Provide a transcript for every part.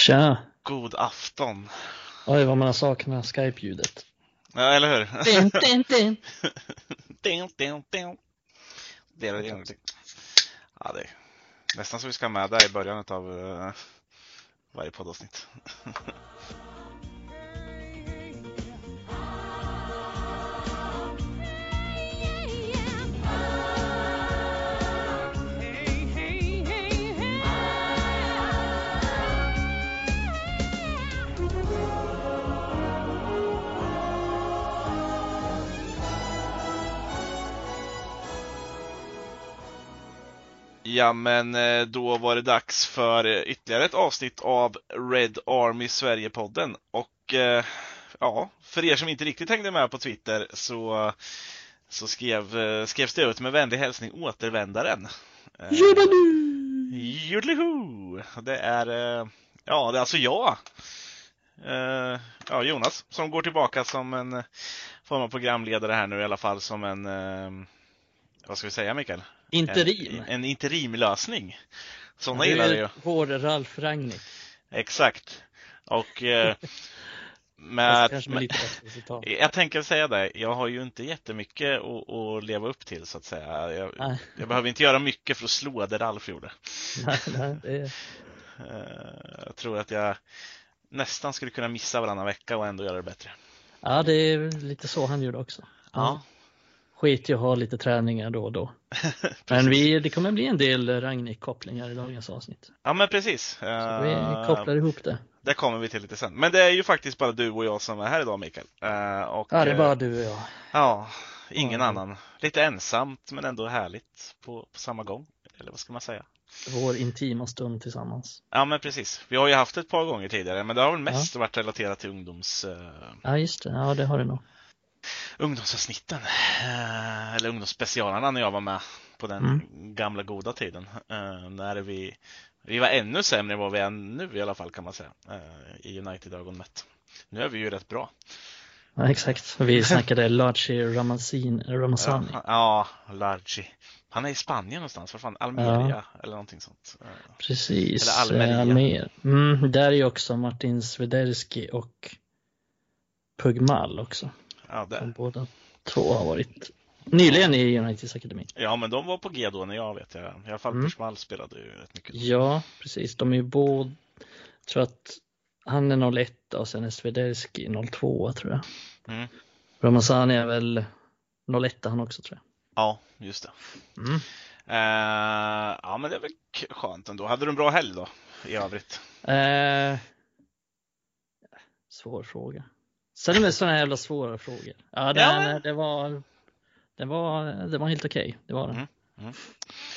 Tja! God afton! Oj, vad man har saknat Skype-ljudet. Ja, eller hur? Din, din, din. Ding, ding, ding. Det är det Ja, det är nästan så vi ska ha med det i början av uh, varje poddavsnitt. Ja, men eh, då var det dags för eh, ytterligare ett avsnitt av Red Army Sverige-podden. Och eh, ja, för er som inte riktigt hängde med på Twitter så, så skrev, skrevs det ut med vänlig hälsning återvändaren. Jodelihu! Det är, ja, det är alltså jag. Ja, Jonas, som går tillbaka som en form av programledare här nu i alla fall som en, vad ska vi säga Mikael? Interim. En, en interimlösning. Sådana gillar jag ju. Vår Ralf Rangnick. Exakt. Och eh, med, med, jag tänker säga det, jag har ju inte jättemycket att, att leva upp till så att säga. Jag, jag, behöver inte göra mycket för att slå det Ralf gjorde. Nej, nej, det är... Eh, jag tror att jag nästan skulle kunna missa varannan vecka och ändå göra det bättre. Ja, det är lite så han gjorde också. Ja skit i att ha lite träningar då och då. men vi, det kommer bli en del Ragnik-kopplingar i dagens avsnitt. Ja men precis. Så vi eh, kopplar ihop det. Det kommer vi till lite sen. Men det är ju faktiskt bara du och jag som är här idag Mikael. Uh, och, ja, det är bara du och jag. Ja, ingen mm. annan. Lite ensamt men ändå härligt på, på samma gång. Eller vad ska man säga? Vår intima stund tillsammans. Ja men precis. Vi har ju haft ett par gånger tidigare men det har väl mest ja. varit relaterat till ungdoms... Ja just det, ja det har det nog ungdomsavsnitten, eh, eller ungdomsspecialerna när jag var med på den mm. gamla goda tiden. Eh, när vi, vi var ännu sämre än vad vi är nu i alla fall kan man säga, eh, i United-ögon mätt. Nu är vi ju rätt bra. Ja, exakt. Vi snackade Largi Ramazani. Ja, ja Largi. Han är i Spanien någonstans, vad fan, Almeria ja. eller någonting sånt. Precis. Eller Almeria. Almer. Mm, där är ju också Martin Svederski och Pugmal också. Ja, det. De båda två har varit nyligen i Uniteds akademi. Ja, men de var på G då när jag vet jag. I alla fall mm. Persmal spelade ju rätt mycket. Ja, precis. De är ju båda, tror att han är 01 och sen är Svederski 02 tror jag. Mm. Ramazani är väl 01 han också tror jag. Ja, just det. Mm. Uh, ja, men det är väl skönt ändå. Hade du en bra helg då i övrigt? Uh, svår fråga. Sen med sådana jävla svåra frågor. Ja, det, ja. det var det var, det var helt okej. Okay. Det var det. Mm. Mm.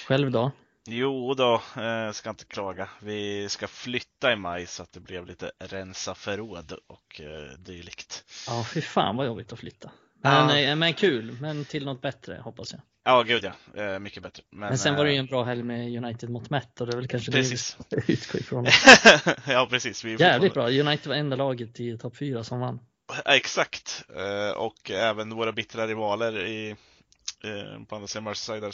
Själv då? Jo då, eh, ska inte klaga. Vi ska flytta i maj så att det blev lite rensa förråd och eh, dylikt. Ja, fy fan vad jobbigt att flytta. Men, ja. men kul, men till något bättre hoppas jag. Ja, gud ja. Eh, mycket bättre. Men, men sen var det ju eh, en bra helg med United mot Met och det är väl kanske precis. det vi utgår ifrån. ja, precis. Vi Jävligt bra. United var enda laget i topp fyra som vann. Exakt, eh, och även våra bittra rivaler i, eh, på andra sidan Merseyside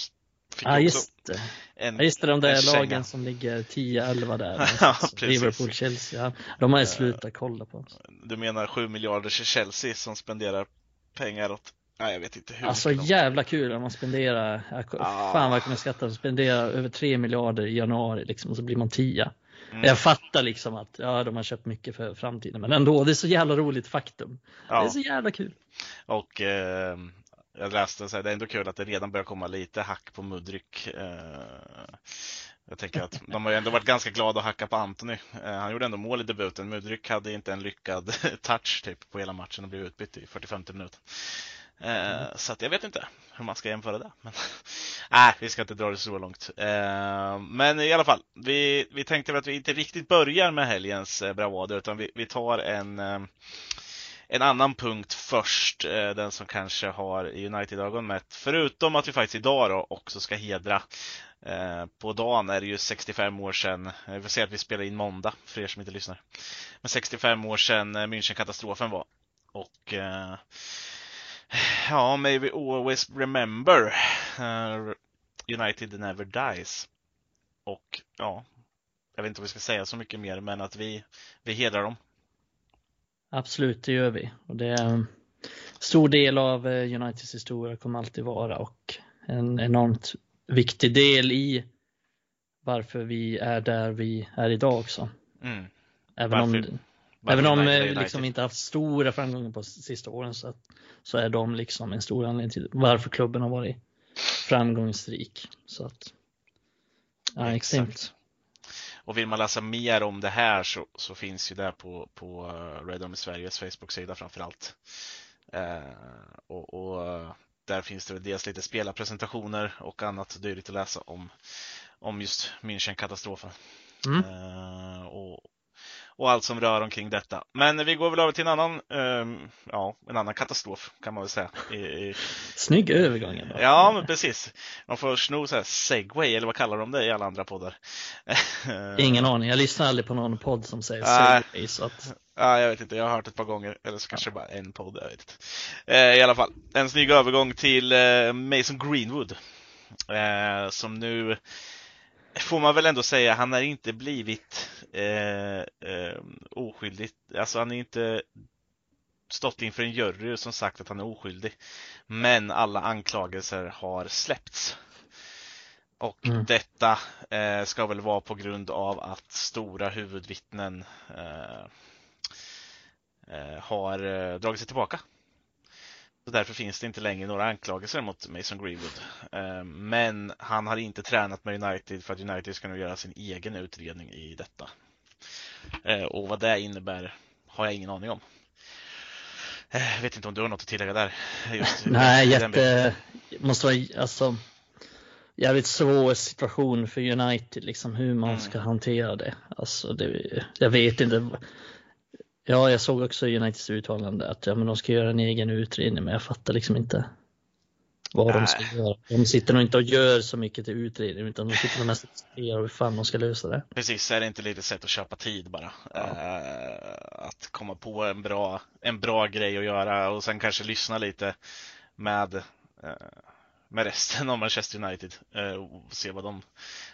Ja just det. En, ja, just det, de där lagen som ligger 10-11 där. ja, Liverpool, Chelsea. De har ju slutat kolla på. Oss. Du menar 7 miljarder Chelsea som spenderar pengar åt Nej, jag vet inte hur. Alltså jävla kul om man spenderar, ah. fan vad jag kommer skatta, spendera över 3 miljarder i januari liksom och så blir man 10. Mm. Jag fattar liksom att ja, de har köpt mycket för framtiden, men ändå, det är så jävla roligt faktum. Ja. Det är så jävla kul. Och eh, jag läste så det är ändå kul att det redan börjar komma lite hack på Mudryk. Eh, jag tänker att de har ju ändå varit ganska glada att hacka på Anthony. Eh, han gjorde ändå mål i debuten. Mudryk hade inte en lyckad touch typ på hela matchen och blev utbytt i 45 minuter. Mm. Så att jag vet inte hur man ska jämföra det. Men, nej, vi ska inte dra det så långt. Eh, men i alla fall, vi, vi tänkte väl att vi inte riktigt börjar med helgens eh, bravader utan vi, vi tar en, en annan punkt först. Den som kanske har United-ögon mätt. Förutom att vi faktiskt idag då också ska hedra på dagen är det ju 65 år sedan, vi får se att vi spelar in måndag för er som inte lyssnar. Men 65 år sedan München-katastrofen var. Och Ja, may we always remember uh, United never dies. Och ja, jag vet inte om vi ska säga så mycket mer, men att vi, vi hedrar dem. Absolut, det gör vi. Och det är en stor del av eh, Uniteds historia kommer alltid vara och en enormt viktig del i varför vi är där vi är idag också. Mm. Även varför, om, även om vi liksom inte haft stora framgångar på sista åren så, att, så är de liksom en stor anledning till varför klubben har varit framgångsrik. Så att, ja, extremt. Och vill man läsa mer om det här så, så finns ju det på, på eh, Red Army Sveriges Facebook-sida framförallt. Eh, och, och, där finns det dels lite spelarpresentationer och annat dyrt att läsa om, om just München-katastrofen. Mm. Eh, och, och allt som rör omkring detta. Men vi går väl över till en annan, um, ja, en annan katastrof kan man väl säga. I, i... Snygg övergång ändå. Ja, men precis. Man får sno så här segway, eller vad kallar de det i alla andra poddar? Ingen aning, jag lyssnar aldrig på någon podd som säger segway. Så att... Ja, jag vet inte, jag har hört ett par gånger, eller så kanske bara en podd, jag vet inte. Eh, I alla fall, en snygg övergång till eh, Mason Greenwood. Eh, som nu får man väl ändå säga, han har inte blivit eh, eh, oskyldig. Alltså han är inte stått inför en jury som sagt att han är oskyldig. Men alla anklagelser har släppts. Och mm. detta eh, ska väl vara på grund av att stora huvudvittnen eh, eh har eh, dragit sig tillbaka. Så därför finns det inte längre några anklagelser mot Mason Greenwood. Eh, men han har inte tränat med United för att United ska nu göra sin egen utredning i detta. Eh, och vad det innebär har jag ingen aning om. Jag eh, vet inte om du har något att tillägga där? Just Nej, jätte... Måste vara, alltså, jävligt svår situation för United, liksom hur man mm. ska hantera det. Alltså, det, jag vet inte. Ja, jag såg också Uniteds uttalande att ja, men de ska göra en egen utredning, men jag fattar liksom inte vad Nej. de ska göra. De sitter nog inte och gör så mycket till utredning, utan de sitter mest och diskuterar hur fan de ska lösa det. Precis, är det inte lite sätt att köpa tid bara? Ja. Uh, att komma på en bra, en bra grej att göra och sen kanske lyssna lite med uh, med resten av Manchester United uh, och se vad de,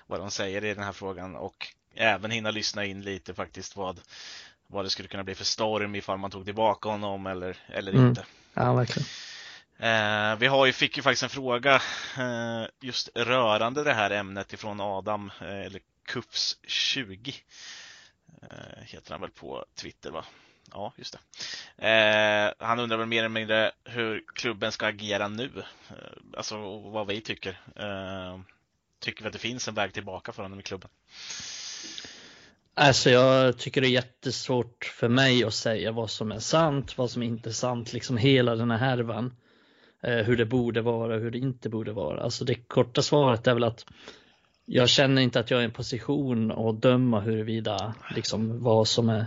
vad de säger i den här frågan och även hinna lyssna in lite faktiskt vad vad det skulle kunna bli för storm ifall man tog tillbaka honom eller, eller mm. inte. Ja, verkligen. Eh, vi har ju, fick ju faktiskt en fråga eh, just rörande det här ämnet ifrån Adam, eh, eller Kufs20. Eh, heter han väl på Twitter va? Ja, just det. Eh, han undrar väl mer eller mindre hur klubben ska agera nu. Eh, alltså vad vi tycker. tycker vi att det finns en väg tillbaka för honom i klubben? Alltså jag tycker det är jättesvårt för mig att säga vad som är sant, vad som är inte sant, liksom hela den här härvan. Eh, hur det borde vara, hur det inte borde vara. Alltså det korta svaret är väl att jag känner inte att jag är i en position att döma huruvida liksom vad som är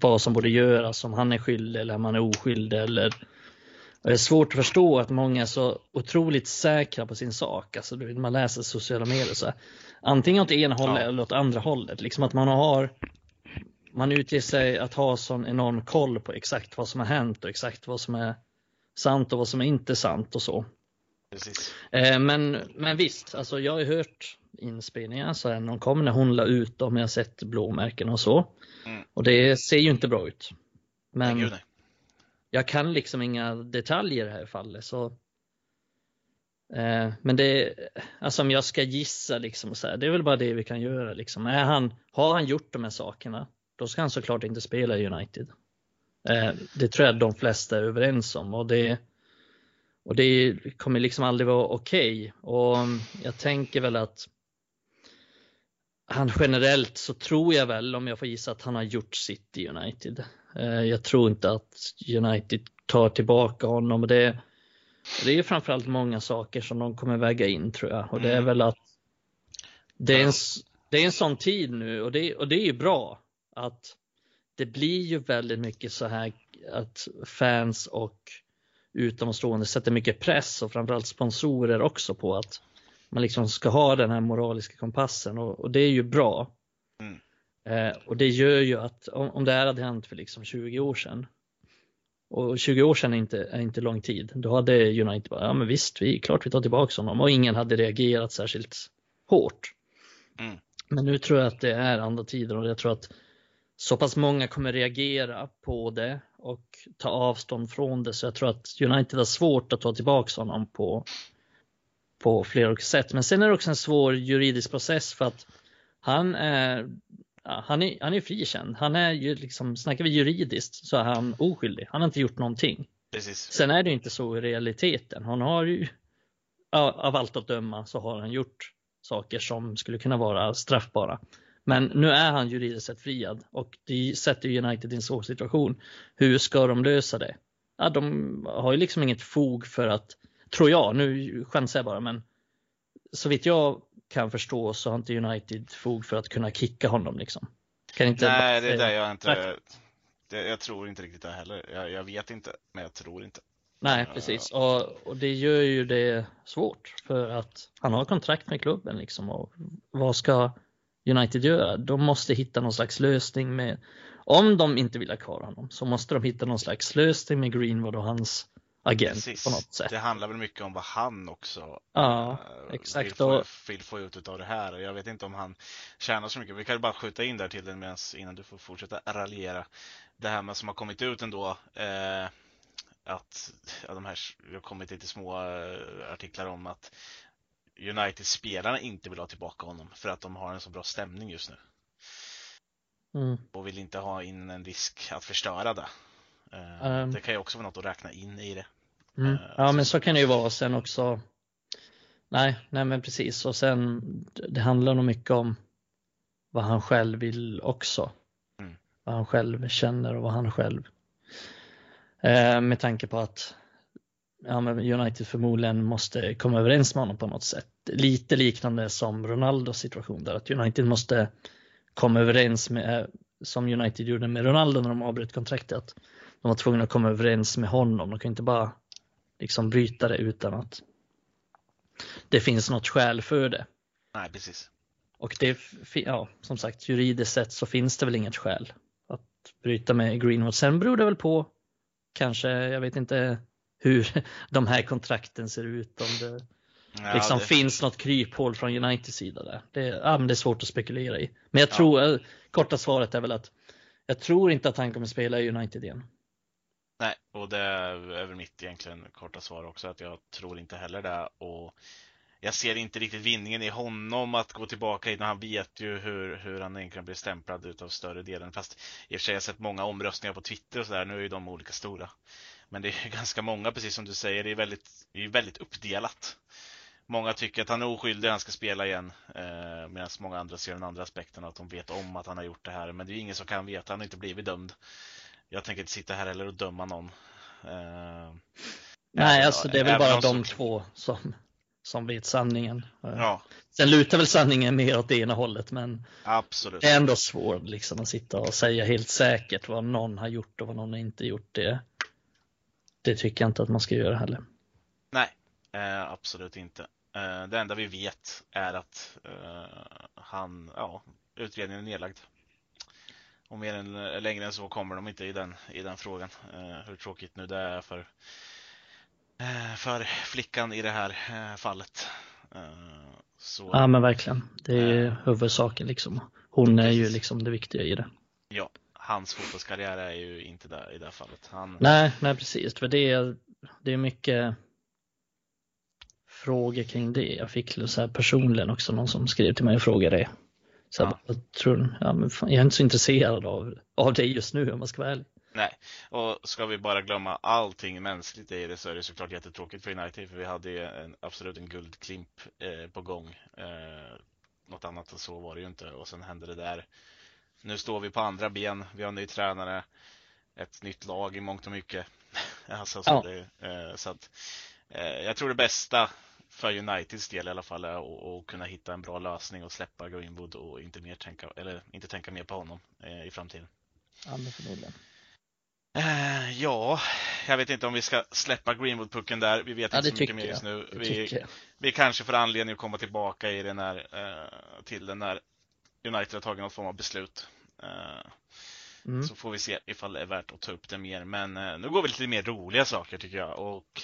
vad som borde göras, om han är skyldig eller om han är oskyldig eller det är svårt att förstå att många är så otroligt säkra på sin sak. Alltså, man läser sociala medier så här, antingen åt ena hållet ja. eller åt andra hållet. Liksom att man har man utger sig att ha sån enorm koll på exakt vad som har hänt och exakt vad som är sant och vad som är inte sant och så. Eh, men, men visst, alltså jag har hört inspelningar så här, de kom när hon la ut dem, jag har sett blåmärken och så. Mm. Och det ser ju inte bra ut. Men nej jag kan liksom inga detaljer i det här fallet så Eh, men det, alltså om jag ska gissa liksom så här, det är väl bara det vi kan göra liksom. Är han, har han gjort de här sakerna, då ska han såklart inte spela i United. Eh, det tror jag de flesta är överens om och det, och det kommer liksom aldrig vara okej. Okay. Och mm, jag tänker väl att han generellt så tror jag väl, om jag får gissa, att han har gjort sitt i United. Eh, jag tror inte att United tar tillbaka honom. Det, det är framförallt många saker som de kommer väga in tror jag. Och det är mm. väl att det är en, det är en sån tid nu och det, och det är ju bra att det blir ju väldigt mycket så här att fans och utomstående sätter mycket press och framförallt sponsorer också på att man liksom ska ha den här moraliska kompassen och, och det är ju bra. Mm. Eh, och det gör ju att om, om det här hade hänt för liksom 20 år sedan och 20 år sedan är inte, är inte lång tid. Då hade United bara, ja men visst, vi, klart vi tar tillbaka honom och ingen hade reagerat särskilt hårt. Mm. Men nu tror jag att det är andra tider och jag tror att så pass många kommer reagera på det och ta avstånd från det så jag tror att United har svårt att ta tillbaka honom på, på flera sätt. Men sen är det också en svår juridisk process för att han är ja, han är, han är frikänd. Han är ju liksom, snackar vi juridiskt så är han oskyldig. Han har inte gjort någonting. Precis. Sen är det inte så i realiteten. Han har ju, av allt att döma så har han gjort saker som skulle kunna vara straffbara. Men nu är han juridiskt sett friad och det sätter United i en svår situation. Hur ska de lösa det? Ja, de har ju liksom inget fog för att, tror jag, nu chansar jag bara, men så vitt jag kan förstå så har inte United fog för att kunna kicka honom liksom. Kan inte Nej, det är det jag inte, det, jag tror inte riktigt det heller. Jag, jag, vet inte, men jag tror inte. Nej, precis. Och, och, det gör ju det svårt för att han har kontrakt med klubben liksom. Och vad ska United göra? De måste hitta någon slags lösning med, om de inte vill ha kvar honom, så måste de hitta någon slags lösning med Greenwood och hans agent Precis. på något sätt. Det handlar väl mycket om vad han också ja, äh, exakt. Vill, få, vill få ut av det här. Jag vet inte om han tjänar så mycket. Vi kan bara skjuta in där till den medans, innan du får fortsätta raljera. Det här med som har kommit ut ändå. Eh, att ja, de här, det har kommit lite små eh, artiklar om att United-spelarna inte vill ha tillbaka honom för att de har en så bra stämning just nu. Mm. Och vill inte ha in en risk att förstöra det. Um, det kan ju också vara något att räkna in i det. Mm. Uh, ja, men så kan det ju vara. Sen också. Nej, nej, men precis. Och sen det handlar nog mycket om vad han själv vill också. Mm. Vad han själv känner och vad han själv. Eh, med tanke på att ja, men United förmodligen måste komma överens med honom på något sätt. Lite liknande som Ronaldos situation där att United måste komma överens med som United gjorde med Ronaldo när de avbröt kontraktet de var tvungna att komma överens med honom. De kan inte bara liksom bryta det utan att det finns något skäl för det. Nej, precis. Och det, ja, som sagt, juridiskt sett så finns det väl inget skäl att bryta med Greenwood. Sen beror det väl på, kanske, jag vet inte hur de här kontrakten ser ut, om det ja, liksom det... finns något kryphål från Uniteds sida där. Det, ja, det är svårt att spekulera i. Men jag ja. tror, korta svaret är väl att jag tror inte att han kommer spela i United igen. Nej, och det är väl mitt egentligen korta svar också att jag tror inte heller det. Och jag ser inte riktigt vinningen i honom att gå tillbaka hit. Han vet ju hur, hur han egentligen blir stämplad utav större delen. Fast i och för sig har jag sett många omröstningar på Twitter och sådär. Nu är ju de olika stora. Men det är ganska många, precis som du säger. Det är väldigt, det är väldigt uppdelat. Många tycker att han är oskyldig, han ska spela igen. Eh, Medan många andra ser den andra aspekten, att de vet om att han har gjort det här. Men det är ingen som kan veta, han har inte blivit dömd jag tänker inte sitta här heller och döma någon. Uh, Nej, alltså det är väl bara de som... två som, som vet sanningen. Ja. Sen lutar väl sanningen mer åt det ena hållet, men Absolut. det är ändå svårt liksom, att sitta och säga helt säkert vad någon har gjort och vad någon inte gjort. Det, det tycker jag inte att man ska göra heller. Nej, eh, absolut inte. Eh, det enda vi vet är att eh, han, ja, utredningen är nedlagd. Och mer än, eh, längre än så kommer de inte i den, i den frågan. Eh, hur tråkigt nu det är för, eh, för flickan i det här eh, fallet. Eh, så, ja men verkligen. Det är eh, huvudsaken liksom. Hon är ju liksom det viktiga i det. Ja, hans fotbollskarriär är ju inte där i det här fallet. Han... Nej, nej precis. För det är, det är mycket frågor kring det. Jag fick så här personligen också någon som skrev till mig och frågade. Så ja. jag, tror, ja, men fan, jag är inte så intresserad av, av det just nu om man ska vara ärlig. Nej, och ska vi bara glömma allting mänskligt i det så är det såklart jättetråkigt för United för vi hade ju en, absolut en guldklimp eh, på gång. Eh, något annat än så var det ju inte och sen hände det där. Nu står vi på andra ben, vi har en ny tränare, ett nytt lag i mångt och mycket. alltså, så, ja. det, eh, så att, eh, jag tror det bästa för Uniteds del i alla fall är att kunna hitta en bra lösning och släppa Greenwood och inte mer tänka, eller inte tänka mer på honom eh, i framtiden. Ja, men förmodligen. Eh, ja, jag vet inte om vi ska släppa Greenwood-pucken där. Vi vet ja, inte så mycket mer just nu. Vi, vi kanske får anledning att komma tillbaka i den här, eh, till den när United har tagit någon form av beslut. Eh, mm. Så får vi se ifall det är värt att ta upp det mer. Men eh, nu går vi lite mer roliga saker tycker jag. Och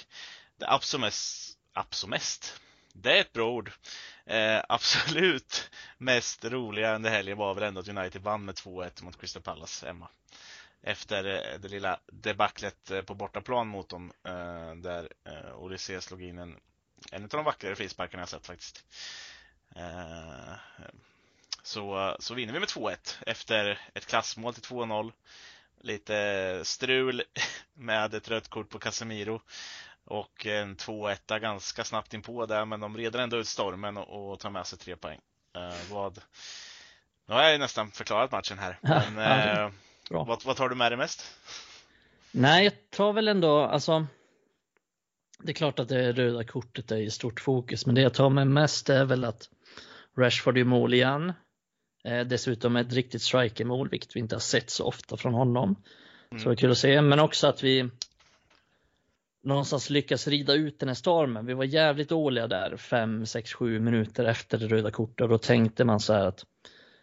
det absolut mest Absomest. Det är ett bra ord. Eh, absolut mest roliga under helgen var väl ändå att United vann med 2-1 mot Crystal Palace hemma. Efter eh, det lilla debaclet eh, på bortaplan mot dem eh, där eh, Odyssey slog in en, en av de vackrare frisparkarna jag sett faktiskt. Eh, så, så vinner vi med 2-1 efter ett klassmål till 2-0. Lite strul med ett rött kort på Casemiro och en 2-1 ganska snabbt inpå där, men de reder ändå ut stormen och, och tar med sig tre poäng. Eh, vad... Nu har jag nästan förklarat matchen här, men eh, vad, vad tar du med dig mest? Nej, jag tar väl ändå, alltså det är klart att det röda kortet är i stort fokus, men det jag tar med mest är väl att Rashford är mål igen. Eh, dessutom ett riktigt strikermål, vilket vi inte har sett så ofta från honom. Mm. Så det är kul att se, men också att vi någonstans lyckas rida ut den här stormen. Vi var jävligt dåliga där 5, 6, 7 minuter efter det röda kortet och då tänkte man så här att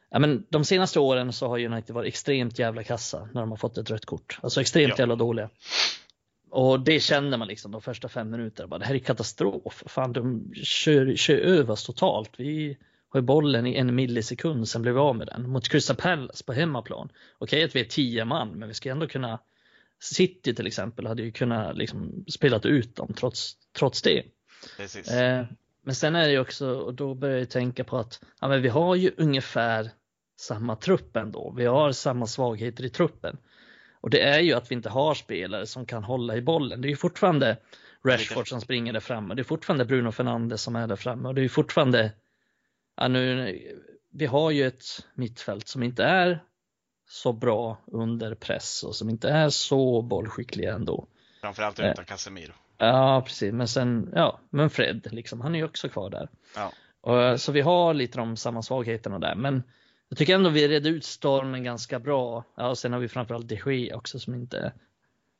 ja, men de senaste åren så har United varit extremt jävla kassa när de har fått ett rött kort. Alltså extremt ja. jävla dåliga. Och det kände man liksom de första fem minuterna. det här är katastrof. Fan, de kör, kör över oss totalt. Vi har bollen i en millisekund, sen blev vi av med den. Mot Crystal Palace på hemmaplan. Okej att vi är tio man, men vi ska ändå kunna City till exempel hade ju kunnat liksom spelat ut dem trots, trots det. Eh, men sen är det ju också, och då börjar jag tänka på att ja, men vi har ju ungefär samma trupp ändå. Vi har samma svagheter i truppen. Och det är ju att vi inte har spelare som kan hålla i bollen. Det är ju fortfarande Rashford som springer där framme. Det är fortfarande Bruno Fernandes som är där framme. Och det är ju fortfarande, ja, nu, vi har ju ett mittfält som inte är så bra under press och som inte är så bollskickliga ändå. Framförallt utan eh, Casemiro. Ja, precis. Men sen, ja, men Fred, liksom, han är ju också kvar där. Ja. Och, så vi har lite de samma svagheterna där. Men jag tycker ändå vi redde ut stormen ganska bra. Ja, och sen har vi framförallt de Gea också som inte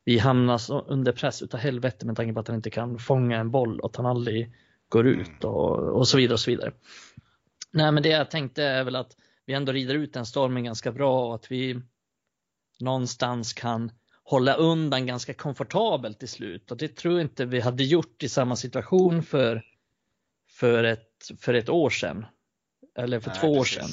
vi hamnar under press utav helvete med tanke på att han inte kan fånga en boll och att han aldrig går ut mm. och, och så vidare och så vidare. Nej, men det jag tänkte är väl att vi ändå rider ut den stormen ganska bra och att vi någonstans kan hålla undan ganska komfortabelt till slut. Och det tror jag inte vi hade gjort i samma situation för, för, ett, för ett år sedan. Eller för Nej, två år sedan.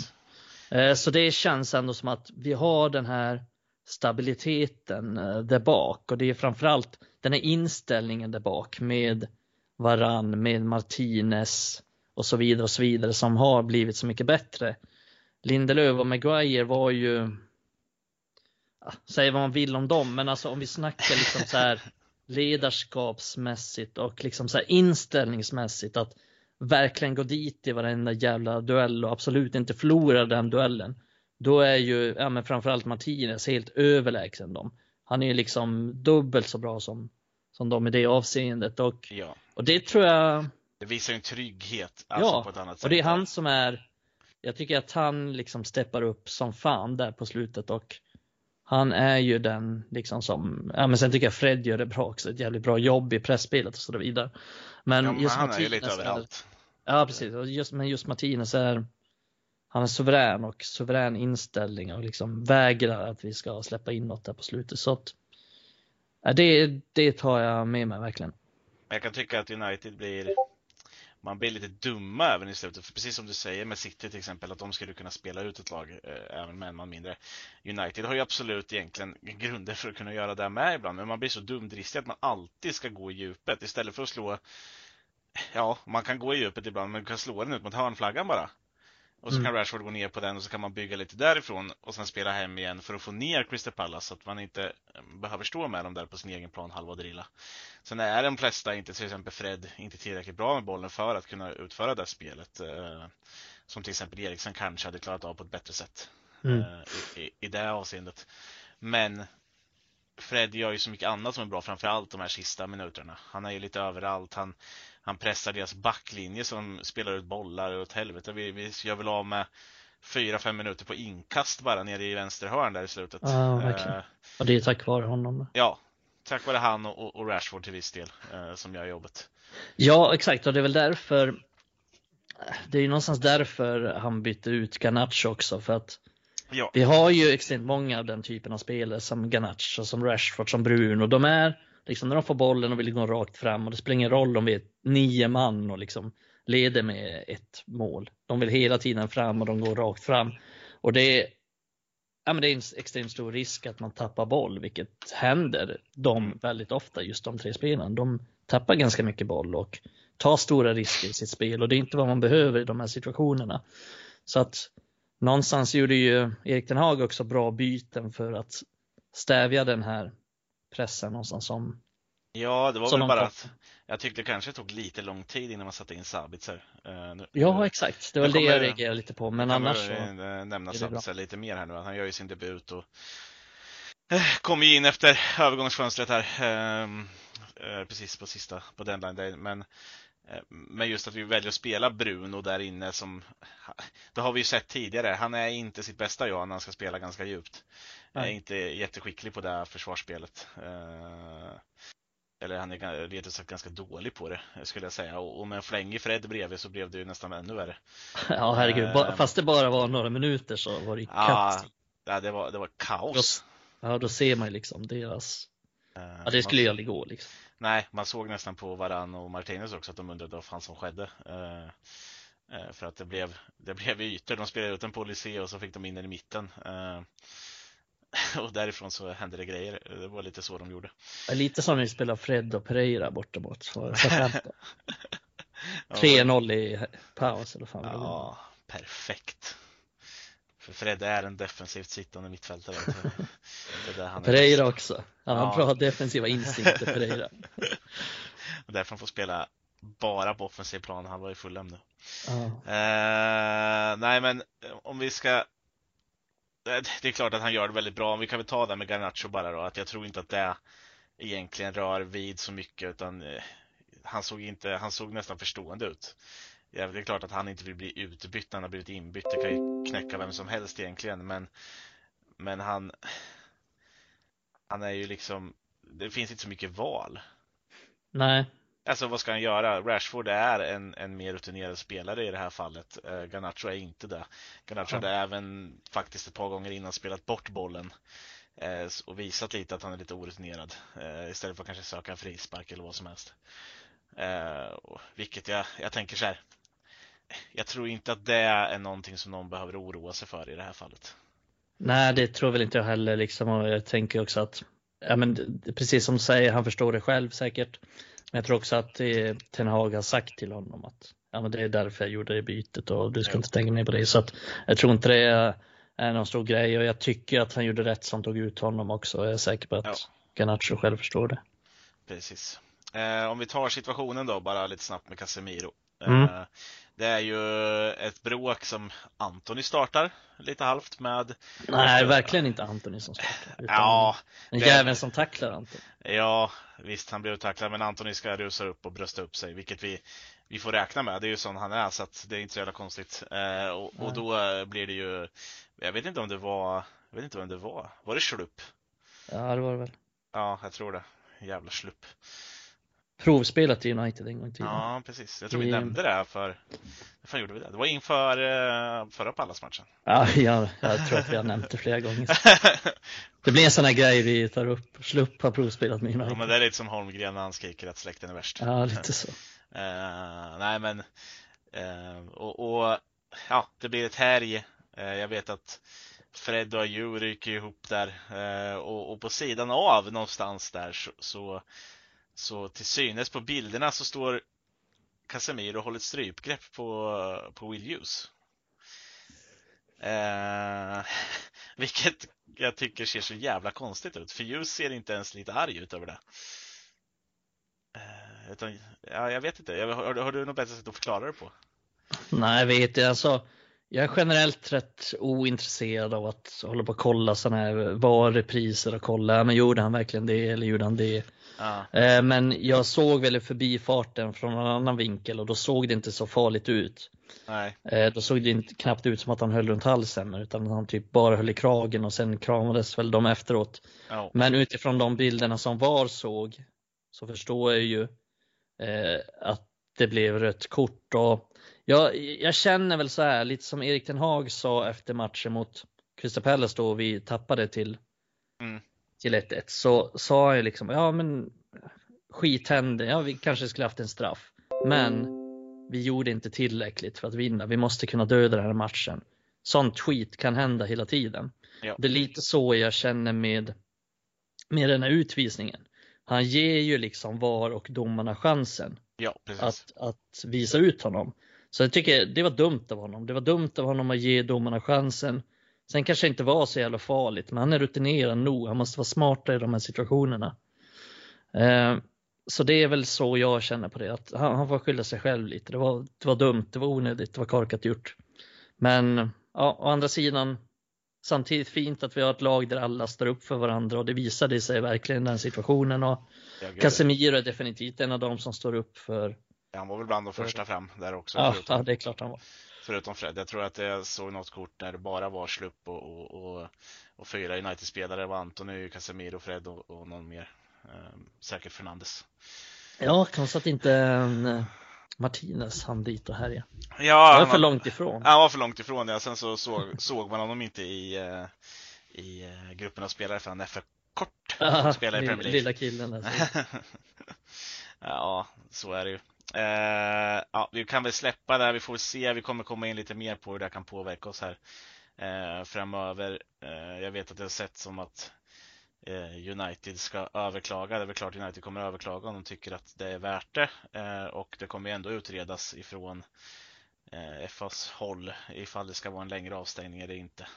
Eh, så det känns ändå som att vi har den här stabiliteten eh, där bak och det är framförallt den här inställningen där bak med Varann, med Martinez och så vidare och så vidare som har blivit så mycket bättre. Lindelöf och Maguire var ju, ja, säg vad man vill om dem, men alltså om vi snackar liksom så här ledarskapsmässigt och liksom så här inställningsmässigt att verkligen gå dit i varenda jävla duell och absolut inte förlora den duellen. Då är ju, ja men framförallt Martinez helt överlägsen dem. Han är ju liksom dubbelt så bra som, som de i det avseendet och, ja. och det tror jag Det visar en trygghet alltså ja, på ett annat sätt. och det är han som är jag tycker att han liksom steppar upp som fan där på slutet och han är ju den liksom som, ja men sen tycker jag Fred gör det bra också, ett jävligt bra jobb i pressspelet och så vidare. Men, ja, men just han Martinez är ju lite överallt. Ja precis, just, men just Martinez är han är suverän och suverän inställning och liksom vägrar att vi ska släppa in något där på slutet. Så att, det, det tar jag med mig verkligen. Jag kan tycka att United blir man blir lite dumma även i slutet. För precis som du säger med City till exempel, att de skulle kunna spela ut ett lag eh, även med en man mindre. United har ju absolut egentligen grunder för att kunna göra det med ibland, men man blir så dumdristig att man alltid ska gå i djupet istället för att slå Ja, man kan gå i djupet ibland, men man kan slå den ut mot hörnflaggan bara. Och så mm. kan Rashford gå ner på den och så kan man bygga lite därifrån och sen spela hem igen för att få ner Crystal Palace så att man inte eh, behöver stå med dem där på sin egen plan halva drilla. Sen är de flesta, inte till exempel Fred, inte tillräckligt bra med bollen för att kunna utföra det spelet. Eh, som till exempel Eriksen kanske hade klarat av på ett bättre sätt mm. Eh, i, i, i det avseendet. Men Fred gör ju så mycket annat som är bra, framförallt de här sista minuterna. Han är ju lite överallt. Han, han pressar deras backlinje som spelar ut bollar åt helvete. Vi, vi gör väl av med fyra, fem minuter på inkast bara nere i vänster hörn där i slutet. Ja, verkligen. Uh, och det är tack vare honom. Ja, tack vare han och, och Rashford till viss del uh, som gör jobbet. Ja, exakt och det är väl därför det är ju någonstans därför han bytte ut Garnacho också för att ja. vi har ju extremt många av den typen av spelare som Garnacho, som Rashford, som Bruno. De är liksom när de får bollen och vill gå rakt fram och det spelar ingen roll om vi är nio man och liksom leder med ett mål. De vill hela tiden fram och de går rakt fram. Och det är, ja, men det är en extremt stor risk att man tappar boll, vilket händer dem väldigt ofta, just de tre spelarna. De tappar ganska mycket boll och tar stora risker i sitt spel och det är inte vad man behöver i de här situationerna. Så att någonstans gjorde ju Erik Den Hag också bra byten för att stävja den här pressen någonstans som Ja, det var väl bara att jag tyckte det kanske tog lite lång tid innan man satte in Sabitzer. Uh, ja, exakt. Det var det jag reagerade lite på. Men annars så. Eh, nämna Sabitzer lite mer här nu. Han gör ju sin debut och uh, kommer ju in efter övergångsfönstret här. Uh, precis på sista, på deadline day. Men men just att vi väljer att spela Bruno där inne som Det har vi ju sett tidigare. Han är inte sitt bästa jag när han ska spela ganska djupt. Nej. Är inte jätteskicklig på det här försvarsspelet. Eller han är rent sagt ganska dålig på det, skulle jag säga. Och med en flängig Fred bredvid så blev det ju nästan ännu värre. Ja, herregud. Uh, Fast det bara var några minuter så var det ja, ja, det var, det var kaos. ja, då ser man ju liksom deras... Uh, ja, det skulle ju aldrig gå liksom. Nej, man såg nästan på Varan och Martinez också att de undrade vad fan som skedde. För att det blev, det blev ytor. De spelade ut en på och så fick de in den i mitten. Och därifrån så hände det grejer. Det var lite så de gjorde. Lite som när vi spelade Fred och Pereira borta mot 3-0 i paus eller fan Ja, perfekt. För Fred är en defensivt sittande mittfältare. Pereira också. Han har ja. bra defensiva instinkter, Pereira. och därför han får spela bara på offensiv plan. Han var ju full nu. Uh. Uh, nej, men om vi ska Eh, det är klart att han gör det väldigt bra. Vi kan väl ta det med Garnacho bara då, att jag tror inte att det egentligen rör vid så mycket utan eh, han såg inte, han såg nästan förstående ut. Ja, det är klart att han inte vill bli utbytt när han har blivit inbytt. Det kan ju knäcka vem som helst egentligen, men men han han är ju liksom det finns inte så mycket val. Nej. Alltså vad ska han göra? Rashford är en, en mer rutinerad spelare i det här fallet. Uh, Garnacho är inte det. Garnacho hade även faktiskt ett par gånger innan spelat bort bollen uh, och visat lite att han är lite orutinerad uh, istället för att kanske söka en frispark eller vad som helst. Uh, vilket jag, jag tänker så här. Jag tror inte att det är någonting som någon behöver oroa sig för i det här fallet. Nej, det tror väl inte jag heller liksom och jag tänker också att ja, men precis som du säger, han förstår det själv säkert. Men jag tror också att eh, Ten Hag har sagt till honom att ja, men det är därför jag gjorde det bytet och du ska inte tänka mer på det. Så att jag tror inte det är någon stor grej och jag tycker att han gjorde rätt som tog ut honom också. Jag är säker på att ja. Garnacho själv förstår det. Precis. Eh, om vi tar situationen då bara lite snabbt med Casemiro. Mm. Eh, det är ju ett bråk som Antoni startar lite halvt med. Nej, verkligen inte Antoni som startar. Utan ja, en jäveln som tacklar Antoni. Ja, visst han blev tacklad, men Antoni ska rusa upp och brösta upp sig, vilket vi, vi får räkna med. Det är ju sån han är, så att det är inte så jävla konstigt. Eh, och, och, då blir det ju, jag vet inte om det var, jag vet inte vem det var. Var det Schlupp? Ja, det var det väl. Ja, jag tror det. Jävla Schlupp provspelat i United en gång till. Ja, precis. Jag tror vi nämnde det här för, för gjorde vi det? Det var inför uh, förra Pallas-matchen. Ja, ja, jag tror att vi har nämnt det flera gånger. det blir en sån här grej vi tar upp. Slupp har provspelat med United. Ja, men det är lite som Holmgren när han skriker att släkten är värst. Ja, lite så. Uh, nej, men uh, och, och, ja, det blir ett härj. jag vet att Fred och Ayew ryker ihop där och, och, på sidan av någonstans där så, så så till synes på bilderna så står Casemiro och håller ett strypgrepp på, på Will Hughes. Eh, vilket jag tycker ser så jävla konstigt ut, för Hughes ser inte ens lite arg ut över det. Eh, utan, ja, jag vet inte, har, har du något bättre sätt att förklara det på? Nej, jag vet inte. Alltså, jag är generellt rätt ointresserad av att hålla på och kolla sådana här var repriser och kolla, men gjorde han verkligen det eller gjorde han det? Ja. Eh, men jag såg väl förbifarten från en annan vinkel och då såg det inte så farligt ut. Nej. Eh, då såg det inte, knappt ut som att han höll runt halsen utan han typ bara höll i kragen och sen kramades väl de efteråt. Oh. Men utifrån de bilderna som VAR såg så förstår jag ju eh, att det blev rött kort och jag, jag känner väl så här, lite som Erik Ten Hag sa efter matchen mot Crystal Palace då vi tappade till, mm. Till 1-1 så sa jag liksom, ja men skit hände, ja vi kanske skulle haft en straff. Men vi gjorde inte tillräckligt för att vinna. Vi måste kunna döda den här matchen. Sånt skit kan hända hela tiden. Ja. Det är lite så jag känner med, med den här utvisningen. Han ger ju liksom VAR och domarna chansen Ja, att, att visa ut honom. Så jag tycker det var dumt av honom. Det var dumt av honom att ge domarna chansen. Sen kanske det inte var så jävla farligt, men han är rutinerad nog. Han måste vara smartare i de här situationerna. Eh, så det är väl så jag känner på det, att han, han får skylla sig själv lite. Det var, det var dumt, det var onödigt, det var korkat gjort. Men ja, å andra sidan, samtidigt fint att vi har ett lag där alla står upp för varandra och det visade sig verkligen i den situationen. Och Ja. Casemiro är definitivt en av dem som står upp för, Han var väl bland de första fram där också. ja, ja det är klart han var. Förutom Fred. Jag tror att jag såg något kort där det bara var Slupp och, och, och, och fyra United-spelare. Det var Antoni, Casemiro, Fred och, och någon mer. Eh, säkert Fernandes. Ja, konstigt att inte eh, Martinez hann dit och härja. Ja, Det var han för långt ifrån. han var för långt ifrån. Ja. Sen så såg, såg man honom inte i, eh, i eh, gruppen av spelare för han är för kort för att spela i Premier League. Lilla killen där. så. ja, så är det ju. Eh, ja, vi kan väl släppa det här. Vi får se. Vi kommer komma in lite mer på hur det kan påverka oss här eh, framöver. Eh, jag vet att det har sett som att United ska överklaga. Det är väl klart United kommer överklaga om de tycker att det är värt det. Och det kommer ändå utredas ifrån FAs håll ifall det ska vara en längre avstängning eller inte.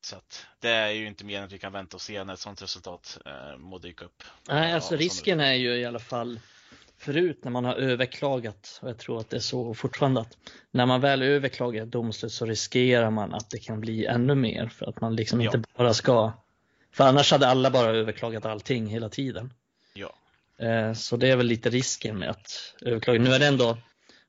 Så att det är ju inte mer än att vi kan vänta och se när ett sådant resultat må dyka upp. Nej, alltså Ja, risken är ju i alla fall förut när man har överklagat och jag tror att det är så fortfarande att när man väl överklagar ett domslut så riskerar man att det kan bli ännu mer för att man liksom Ja. inte bara ska för annars hade alla bara överklagat allting hela tiden. Ja. Eh, Så det är väl lite risken med att överklaga. Nu är det ändå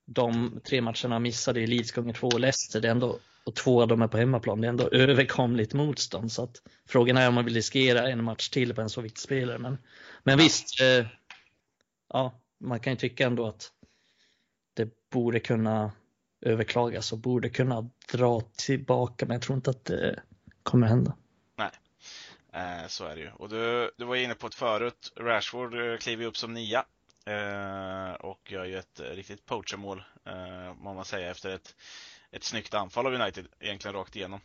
de tre matcherna missade i Leeds gånger två och Leicester, det är ändå, och två av dem är på hemmaplan, det är ändå överkomligt motstånd. Så att frågan är om man vill riskera en match till på en så viktig spelare. Men, men visst, eh, ja, man kan ju tycka ändå att det borde kunna överklagas och borde kunna dra tillbaka, men jag tror inte att det kommer hända. Eh, så är det ju. Och du, du var inne på ett förut. Rashford eh, kliver ju upp som nia. Eh, och gör ju ett riktigt poachermål, eh, må man säga, efter ett, ett snyggt anfall av United, egentligen rakt igenom.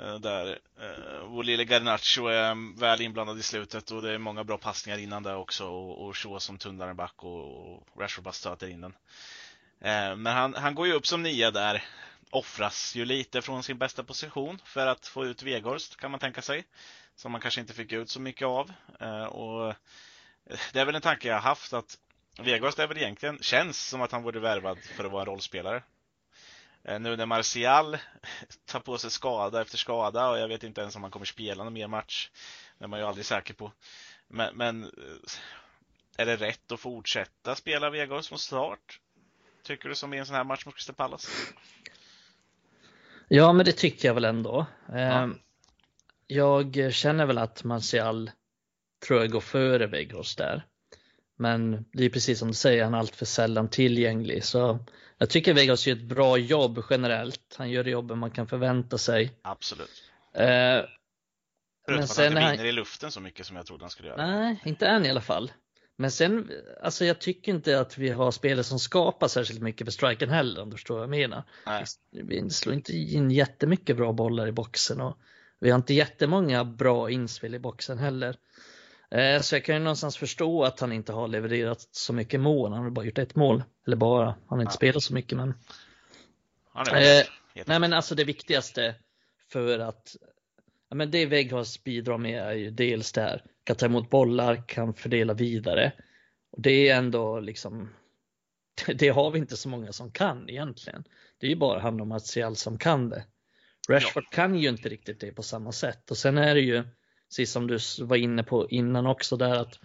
Eh, där eh, vår lille Garnacho är väl inblandad i slutet och det är många bra passningar innan där också och, och Shaw som tunnlar den back och, och Rashford bara stöter in den. Eh, men han, han går ju upp som nia där, offras ju lite från sin bästa position för att få ut Weghorst kan man tänka sig som man kanske inte fick ut så mycket av. Eh, och eh, det är väl en tanke jag har haft att Weghorst är väl egentligen, känns som att han vore värvad för att vara en rollspelare. Eh, Nu när Martial tar på sig skada efter skada och jag vet inte ens om han kommer spela någon mer match. Det är man ju aldrig säker på. Men, men eh, är det rätt att fortsätta spela Vegas från start? Tycker du som i en sån här match mot Crystal Palace? Ja, men det tycker jag väl ändå. Ja. Eh, Jag känner väl att Martial tror jag går före Weghorst där. Men det är precis som du säger, han är allt för sällan tillgänglig. Så jag tycker Weghorst gör ett bra jobb generellt. Han gör det jobben man kan förvänta sig. Absolut. Eh, Förutom att han inte är han- vinner i luften så mycket som jag trodde han skulle göra. Nej, inte än i alla fall. Men sen, alltså jag tycker inte att vi har spelare som skapar särskilt mycket för striken heller om du förstår vad jag menar. Nej. Vi slår inte in jättemycket bra bollar i boxen och vi har inte jättemånga bra inspel i boxen heller. Eh, Så jag kan ju någonstans förstå att han inte har levererat så mycket mål. Han har bara gjort ett mål. Eller bara, han har inte Ja. spelat så mycket men. Eh, Nej men alltså det viktigaste för att ja, men det Weghorst bidrar med är ju dels det här, kan ta emot bollar, kan fördela vidare. Och det är ändå liksom det har vi inte så många som kan egentligen. Det är ju bara han och Martial som kan det. Rashford kan ju inte riktigt det på samma sätt och sen är det ju precis som du var inne på innan också där att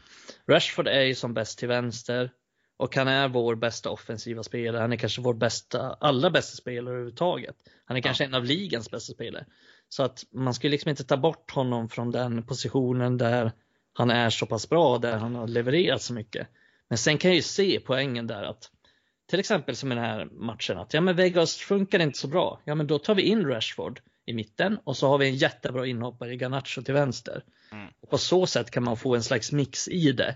Rashford är ju som bäst till vänster och han är vår bästa offensiva spelare. Han är kanske vår bästa, allra bästa spelare överhuvudtaget. Han är kanske en av ligans bästa spelare. Så att man ska liksom inte ta bort honom från den positionen där han är så pass bra, där han har levererat så mycket. Men sen kan jag ju se poängen där att till exempel som i den här matchen att ja men Vegas funkar inte så bra. Ja men då tar vi in Rashford i mitten och så har vi en jättebra inhoppare i Garnacho till vänster. Mm. Och på så sätt kan man få en slags mix i det.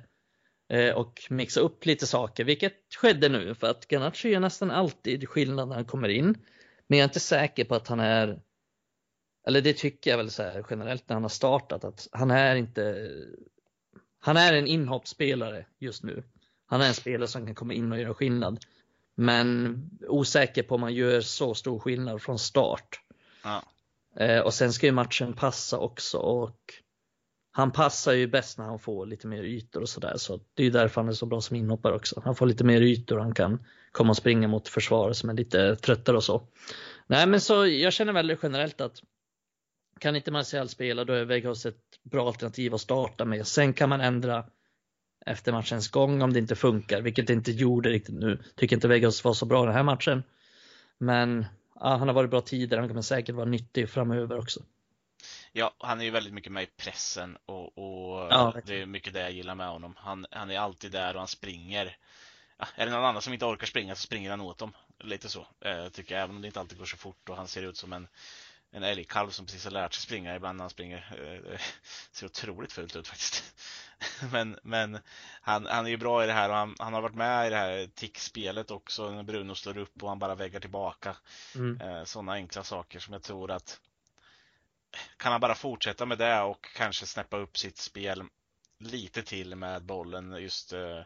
eh, och mixa upp lite saker, vilket skedde nu för att Garnacho gör nästan alltid skillnad när han kommer in. Men jag är inte säker på att han är, eller det tycker jag väl så här generellt när han har startat, att han är inte, han är en inhoppsspelare just nu. Han är en spelare som kan komma in och göra skillnad. Men osäker på om man gör så stor skillnad från start. Ja. Eh, och sen ska ju matchen passa också och han passar ju bäst när han får lite mer ytor och sådär. Så det är ju därför han är så bra som inhoppare också. Han får lite mer ytor och han kan komma och springa mot försvarare som är lite tröttare och så. Nej men så jag känner väldigt generellt att kan inte Martial spela då är Weghorst ett bra alternativ att starta med. Sen kan man ändra efter matchens gång om det inte funkar, vilket det inte gjorde riktigt nu. Tycker inte Weghorst var så bra den här matchen. Men han har varit bra tidigare, han kommer säkert vara nyttig framöver också. Ja, han är ju väldigt mycket med i pressen och, och ja, det är mycket det jag gillar med honom. Han, han är alltid där och han springer. Ja, är det någon annan som inte orkar springa så springer han åt dem. Lite så, eh, tycker jag, även om det inte alltid går så fort och han ser ut som en en älgkalv som precis har lärt sig springa ibland när han springer. Det eh, ser otroligt fult ut faktiskt. Men, men han, han är ju bra i det här och han, han har varit med i det här tickspelet också när Bruno slår upp och han bara väggar tillbaka. Mm. Eh, Sådana enkla saker som jag tror att kan han bara fortsätta med det och kanske snäppa upp sitt spel lite till med bollen just eh,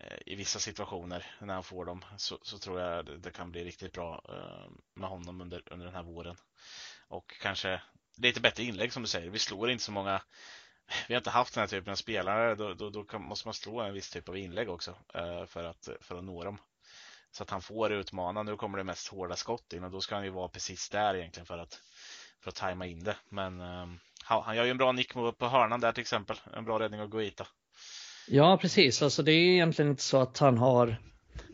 Eh, i vissa situationer när han får dem så, så tror jag det kan bli riktigt bra eh, med honom under, under den här våren. Och kanske lite bättre inlägg som du säger. Vi slår inte så många vi har inte haft den här typen av spelare, då, då, då kan, måste man slå en viss typ av inlägg också eh, för, att, för att nå dem. Så att han får utmana. Nu kommer det mest hårda skott in och då ska han ju vara precis där egentligen för att, för att tajma in det. Men eh, han gör ju en bra nick på hörnan där till exempel. En bra räddning av Guita. Ja, precis. Alltså det är egentligen inte så att han har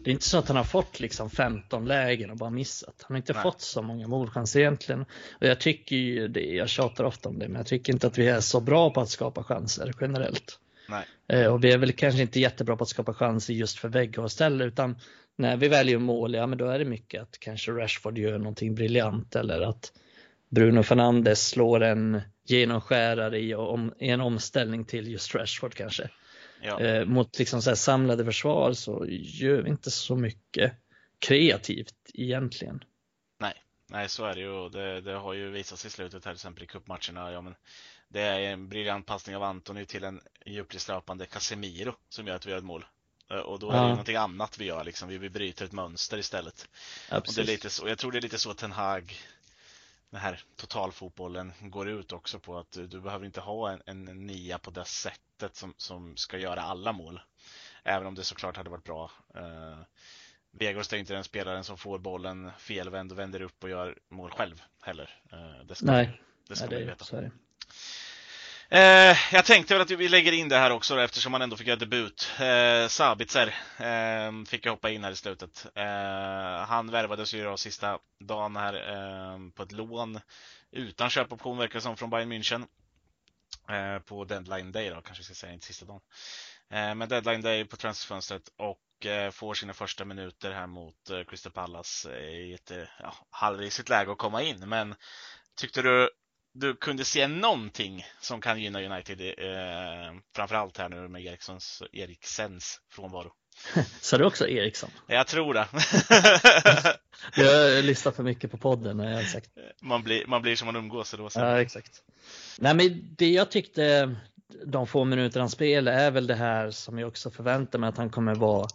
det är inte så att han har fått liksom 15 lägen och bara missat. Han har inte Nej. fått så många målchanser egentligen. Och jag tycker ju det, jag tjatar ofta om det, men jag tycker inte att vi är så bra på att skapa chanser generellt. Eh, och vi är väl kanske inte jättebra på att skapa chanser just för vägg och ställ, utan när vi väljer mål, ja men då är det mycket att kanske Rashford gör någonting briljant eller att Bruno Fernandes slår en genomskärare i, om, i en omställning till just Rashford kanske. Ja. Eh, mot liksom så samlade försvar så gör vi inte så mycket kreativt egentligen. Nej, nej så är det ju. Det, det har ju visat sig i slutet här till exempel i cupmatcherna. Ja, men det är en briljant passning av Antoni till en djupledslöpande Casemiro som gör att vi gör ett mål. Eh, och då är det ja. någonting annat vi gör, liksom. vi bryter ett mönster istället. Ja, och, det är lite så, jag tror det är lite så Ten Hag den här totalfotbollen går ut också på att du, du behöver inte ha en, en nia på det sättet som, som ska göra alla mål. Även om det såklart hade varit bra. Eh, Vegårst är inte den spelaren som får bollen felvänd och vänder upp och gör mål själv heller. Eh, det ska, Nej, det ska Nej, man veta. Eh, jag tänkte väl att vi lägger in det här också eftersom han ändå fick göra debut. Eh, Sabitzer eh, fick jag hoppa in här i slutet. Eh, han värvades ju då sista dagen här eh, på ett lån utan köpoption verkar som från Bayern München. Eh, på deadline day då, kanske ska säga, inte sista dagen. Eh, men deadline day på transferfönstret och eh, får sina första minuter här mot eh, Crystal Palace i ett ja, halvrisigt läge att komma in. Men tyckte du du kunde se någonting som kan gynna United, eh, framförallt här nu med Erikssons, Eriksens frånvaro. Sa du också Eriksson? Jag tror det. jag lyssnar för mycket på podden. Jag sagt. Man, blir, man blir som man umgås. Då, ja, exakt. Nej, men det jag tyckte de få minuter han spelade är väl det här som jag också förväntar mig att han kommer vara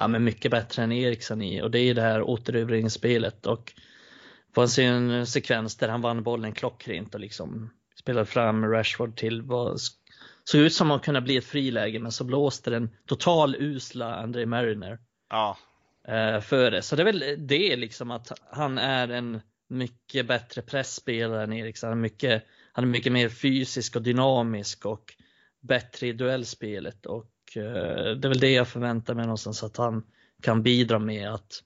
ja, men mycket bättre än Eriksson i och det är det här återerövringsspelet och fanns ju en sekvens där han vann bollen klockrent och liksom spelade fram Rashford till vad såg ut som att kunna bli ett friläge men så blåste den total usla André Mariner. Ja. Eh, före. Så det är väl det liksom att han är en mycket bättre pressspelare än Eriksson. Han är mycket, han är mycket mer fysisk och dynamisk och bättre i duellspelet och eh, det är väl det jag förväntar mig någonstans att han kan bidra med att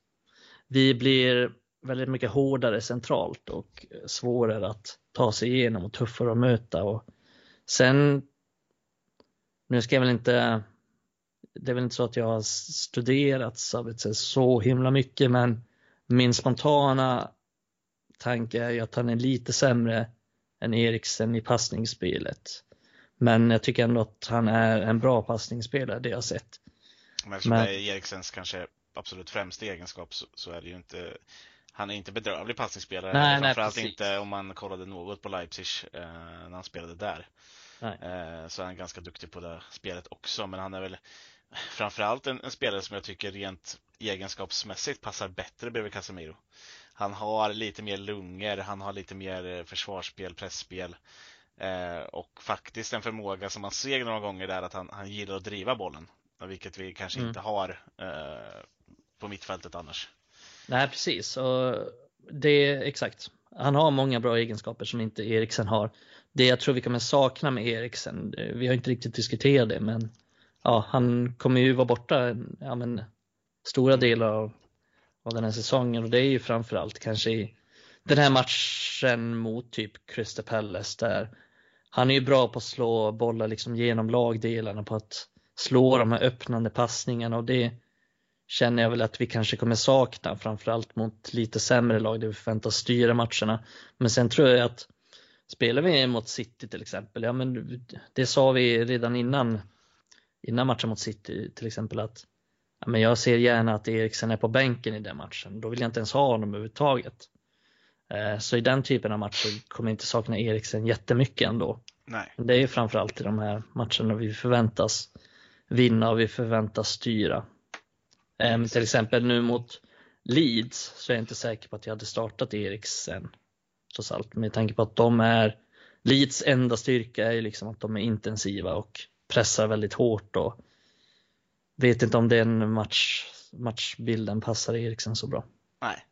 vi blir väldigt mycket hårdare centralt och svårare att ta sig igenom och tuffare att möta. Och sen, nu ska jag väl inte, det är väl inte så att jag har studerat Sabitzer så himla mycket men min spontana tanke är ju att han är lite sämre än Eriksen i passningsspelet. Men jag tycker ändå att han är en bra passningsspelare, det jag sett. Men eftersom Men... det är Eriksens kanske absolut främsta egenskap så, så, är det ju inte han är inte bedrövlig passningsspelare. Nej, Framförallt nej, inte om man kollade något på Leipzig eh, när han spelade där. Eh, så är han ganska duktig på det spelet också. Men han är väl framförallt en, en spelare som jag tycker rent egenskapsmässigt passar bättre bredvid Casemiro. Han har lite mer lungor, han har lite mer eh, försvarsspel, pressspel eh, och faktiskt en förmåga som man ser några gånger där att han, han gillar att driva bollen. Vilket vi kanske mm. inte har eh, på mittfältet annars. Nej, precis. Och det är exakt. Han har många bra egenskaper som inte Eriksen har. Det jag tror vi kommer sakna med Eriksen, vi har inte riktigt diskuterat det, men ja, han kommer ju vara borta ja, men, stora delar av, av den här säsongen och det är ju framförallt kanske i den här matchen mot typ Crystal Palace där han är ju bra på att slå bollar liksom genom lagdelarna på att slå de här öppnande passningarna och det känner jag väl att vi kanske kommer sakna framförallt mot lite sämre lag där vi förväntas styra matcherna. Men sen tror jag att spelar vi mot City till exempel, ja men det sa vi redan innan innan matchen mot City till exempel att ja, men jag ser gärna att Eriksen är på bänken i den matchen. Då vill jag inte ens ha honom överhuvudtaget. Eh, så i den typen av matcher kommer jag inte sakna Eriksen jättemycket ändå. Nej. Det är framförallt i de här matcherna vi förväntas vinna och vi förväntas styra. Um, till exempel nu mot Leeds så är jag inte säker på att jag hade startat Eriksen trots allt med tanke på att de är Leeds enda styrka är ju liksom att de är intensiva och pressar väldigt hårt och vet inte om den match, matchbilden passar Eriksen så bra. Nej,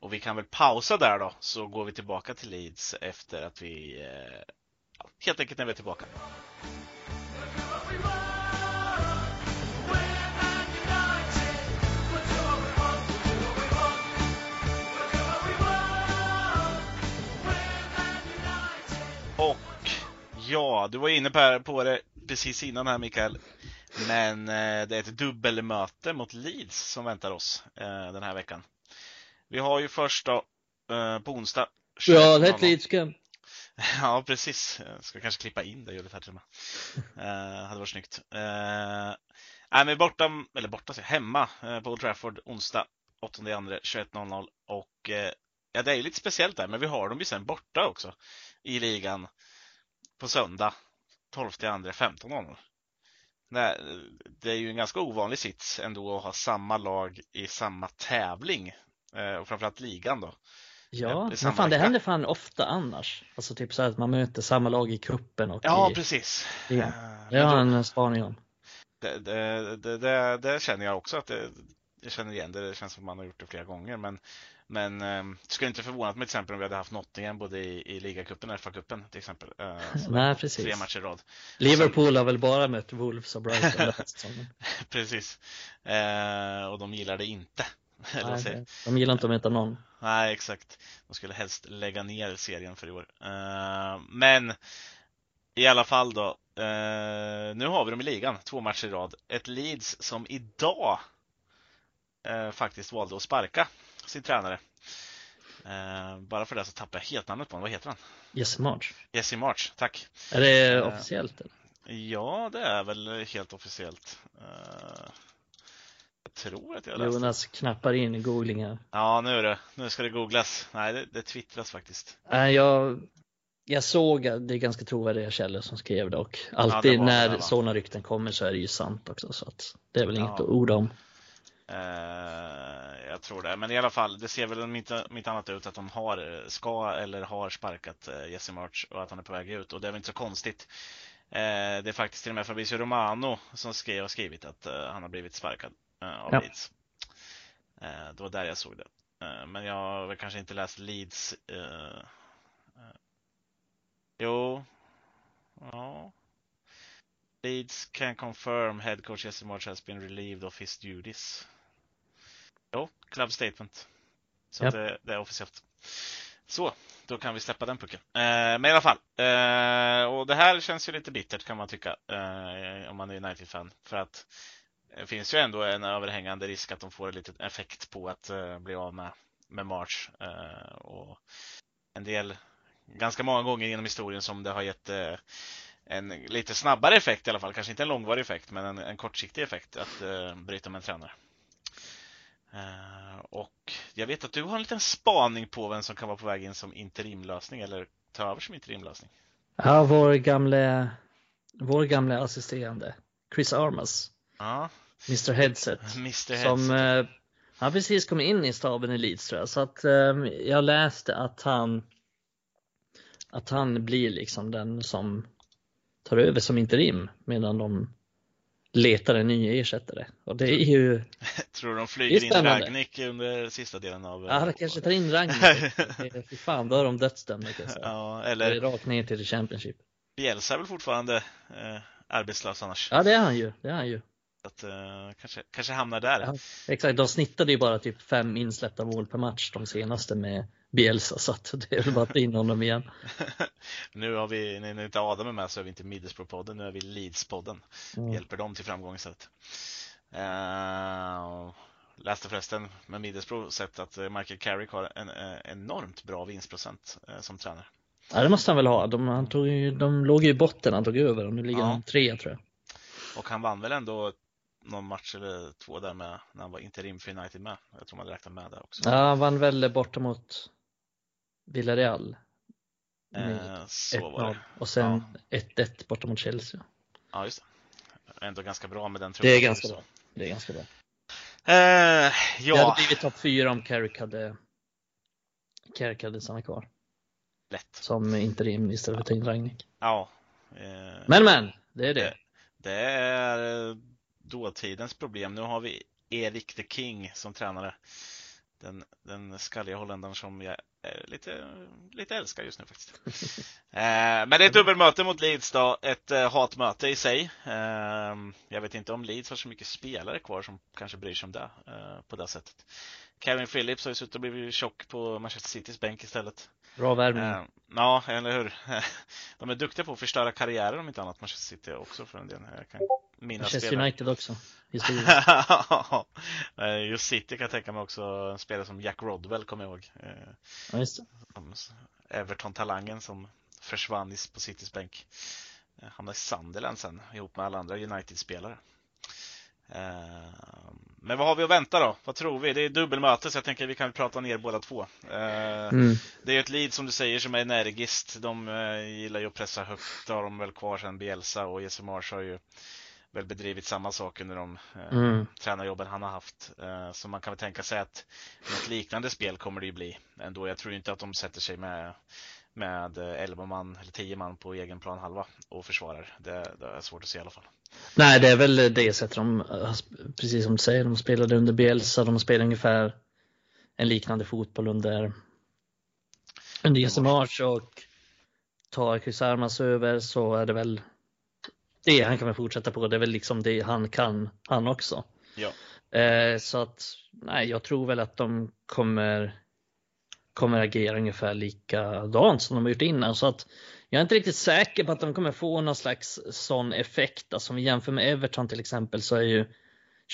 och vi kan väl pausa där då så går vi tillbaka till Leeds efter att vi eh, helt enkelt när vi är tillbaka. Ja, du var inne på det precis innan här Mikael. Men eh, det är ett dubbelmöte mot Leeds som väntar oss eh, den här veckan. Vi har ju först då eh, på onsdag. Ja, det är ett Leeds Ja, precis. Jag ska kanske klippa in det ljudet här till och med. Hade varit snyggt. Eh, nej, men borta, eller borta, hemma på Old Trafford onsdag 8 2 21.00 och ja, det är lite speciellt där, men vi har dem ju sen borta också i ligan på söndag 12 andra 15.00. Nej, det är ju en ganska ovanlig sits ändå att ha samma lag i samma tävling eh, och framförallt ligan då. Ja, men fan det händer fan ofta annars. Alltså typ så att man möter samma lag i kuppen och Ja, i, precis. Ja. Eh, det har jag en spaning om. Det, det, det, det, känner jag också att det, jag känner igen det. Det känns som man har gjort det flera gånger. Men men eh, skulle inte förvånat mig till exempel om vi hade haft Nottingham både i, i ligacupen och FA-cupen till exempel. Eh, Nej, precis. Tre matcher i rad. Liverpool sen... har väl bara mött Wolves och Brighton Precis. Eh, och de gillar det inte. Nej, de gillar inte att möta någon. Nej, exakt. De skulle helst lägga ner serien för i år. Eh, men i alla fall då. Eh, nu har vi dem i ligan, två matcher i rad. Ett Leeds som idag eh, faktiskt valde att sparka sin tränare. Eh, bara för det så tappar jag helt namnet på honom. Vad heter han? Jesse March. Jesse March, tack. Är det eh, officiellt? Eller? Ja, det är väl helt officiellt. Eh, jag tror att jag läste. Jonas knappar in i googling här. Ja, nu är det. Nu ska det googlas. Nej, det, det twittras faktiskt. Äh, jag, jag såg att det är ganska trovärdiga källor som skrev det och alltid ja, det när sådana rykten kommer så är det ju sant också så att det är väl inget ja. att orda om. Eh, jag tror det, men i alla fall, det ser väl inte, inte annat ut att de har, ska eller har sparkat eh, Jesse March och att han är på väg ut och det är väl inte så konstigt. Eh, det är faktiskt till och med Fabrizio Romano som skrev, har skrivit att han har blivit sparkad av ja. Leeds. Det var där jag såg det. Men jag har väl kanske inte läst Leeds. Jo. Ja. Leeds can confirm head coach Jesse March has been relieved of his duties. Jo, club statement. Så yep. det, det, är officiellt. Så, då kan vi släppa den pucken. Eh, men i alla fall. Eh, och det här känns ju lite bittert kan man tycka. Eh, om man är United-fan. För att det finns ju ändå en överhängande risk att de får en liten effekt på att eh, bli av med, med March. Eh, och en del, ganska många gånger genom historien som det har gett eh, en lite snabbare effekt i alla fall. Kanske inte en långvarig effekt, men en, en kortsiktig effekt att bryta med en tränare. Uh, och jag vet att du har en liten spaning på vem som kan vara på väg in som interimlösning eller ta över som interimlösning. Ja, vår gamle, vår gamle assisterande Chris Armas. Ja. Mr Headset. Mr. Som, Headset. eh, han precis kom in i staben i Leeds tror jag. Så att eh, jag läste att han att han blir liksom den som tar över som interim medan de letar en ny ersättare. Och det är ju, Tror du de flyger in. Ragnik under sista delen av... ja det kanske tar in Ragnar. Fy fan, då är de dödsdömda kan jag säga. Ja, eller rakt ner till Championship. Bielsa är väl fortfarande eh, arbetslös annars. Ja det är han ju, det är han ju. Så att, eh, kanske, kanske hamnar där. Ja, exakt, de snittade ju bara typ fem insläppta mål per match de senaste med Bielsa så att det är väl bara att in honom igen. nu har vi, när inte Adam är med så är vi inte Middlesbrough-podden, nu är vi Leeds-podden. Mm. Hjälper dem till framgång istället. Uh, läste förresten med Middlesbrough sett att Michael Carrick har en eh, enormt bra vinstprocent som tränare. Ja det måste han väl ha. De, han tog ju, de låg ju i botten han tog över och nu ligger Ja. han trea tror jag. Och han vann väl ändå någon match eller två där med när han var interim för United med. Jag tror man räknar med det också. Ja, han vann väl borta mot Villarreal. Eh, så var 1-0. det. Och sen 1-1 borta mot Chelsea. Ja, just det. Ändå ganska bra med den Det är truppen. ganska bra. Det är ganska bra. Eh, Det ja, hade blivit topp fyra om Carrick hade Carrick hade stannat kvar lätt. som interim istället för in Ragnik. Ja. Eh, Men men, det är det. Det är eh, dåtidens problem. Nu har vi Erik the King som tränare. Den, den skalliga holländaren som jag lite, lite älskar just nu faktiskt. eh, men det är ett dubbelmöte mot Leeds då. Ett eh, hatmöte i sig. Eh, jag vet inte om Leeds har så mycket spelare kvar som kanske bryr sig om det eh, på det sättet. Kevin Phillips har ju suttit och blivit tjock på Manchester Citys bänk istället. Bra värvning. Eh, ja, eller hur? De är duktiga på att förstöra karriärer om inte annat, Manchester City också för en del. Jag kan minnas Manchester spelare. United också. Eh, Just City kan jag tänka mig också en spelare som Jack Rodwell kommer jag ihåg. Eh, Ja, just Everton-talangen som försvann på Citys bänk. Eh, Hamnade i Sunderland sen ihop med alla andra United-spelare. Men vad har vi att vänta då? Vad tror vi? Det är dubbelmöte så jag tänker att vi kan prata ner båda två. Mm. det är ett lead som du säger som är energiskt. De gillar ju att pressa högt. Det har de väl kvar sen Bielsa och Jesse Marsh har ju väl bedrivit samma sak under de eh, Mm. tränarjobben han har haft. Eh, så man kan väl tänka sig att något liknande spel kommer det ju bli ändå. Jag tror inte att de sätter sig med med eh, 11 man eller 10 man på egen plan halva och försvarar. Det, det är svårt att se i alla fall. Nej, det är väl det sättet de, eh, precis som du säger, de spelade under Bielsa, de spelade ungefär en liknande fotboll under under Jesse March och tar Chris Armas över så är det väl det han kan väl fortsätta på. Det är väl liksom det han kan, han också. Ja. Eh, så att nej, jag tror väl att de kommer kommer agera ungefär likadant som de har gjort innan. Så att jag är inte riktigt säker på att de kommer få någon slags sån effekt. Alltså om vi jämför med Everton till exempel så är ju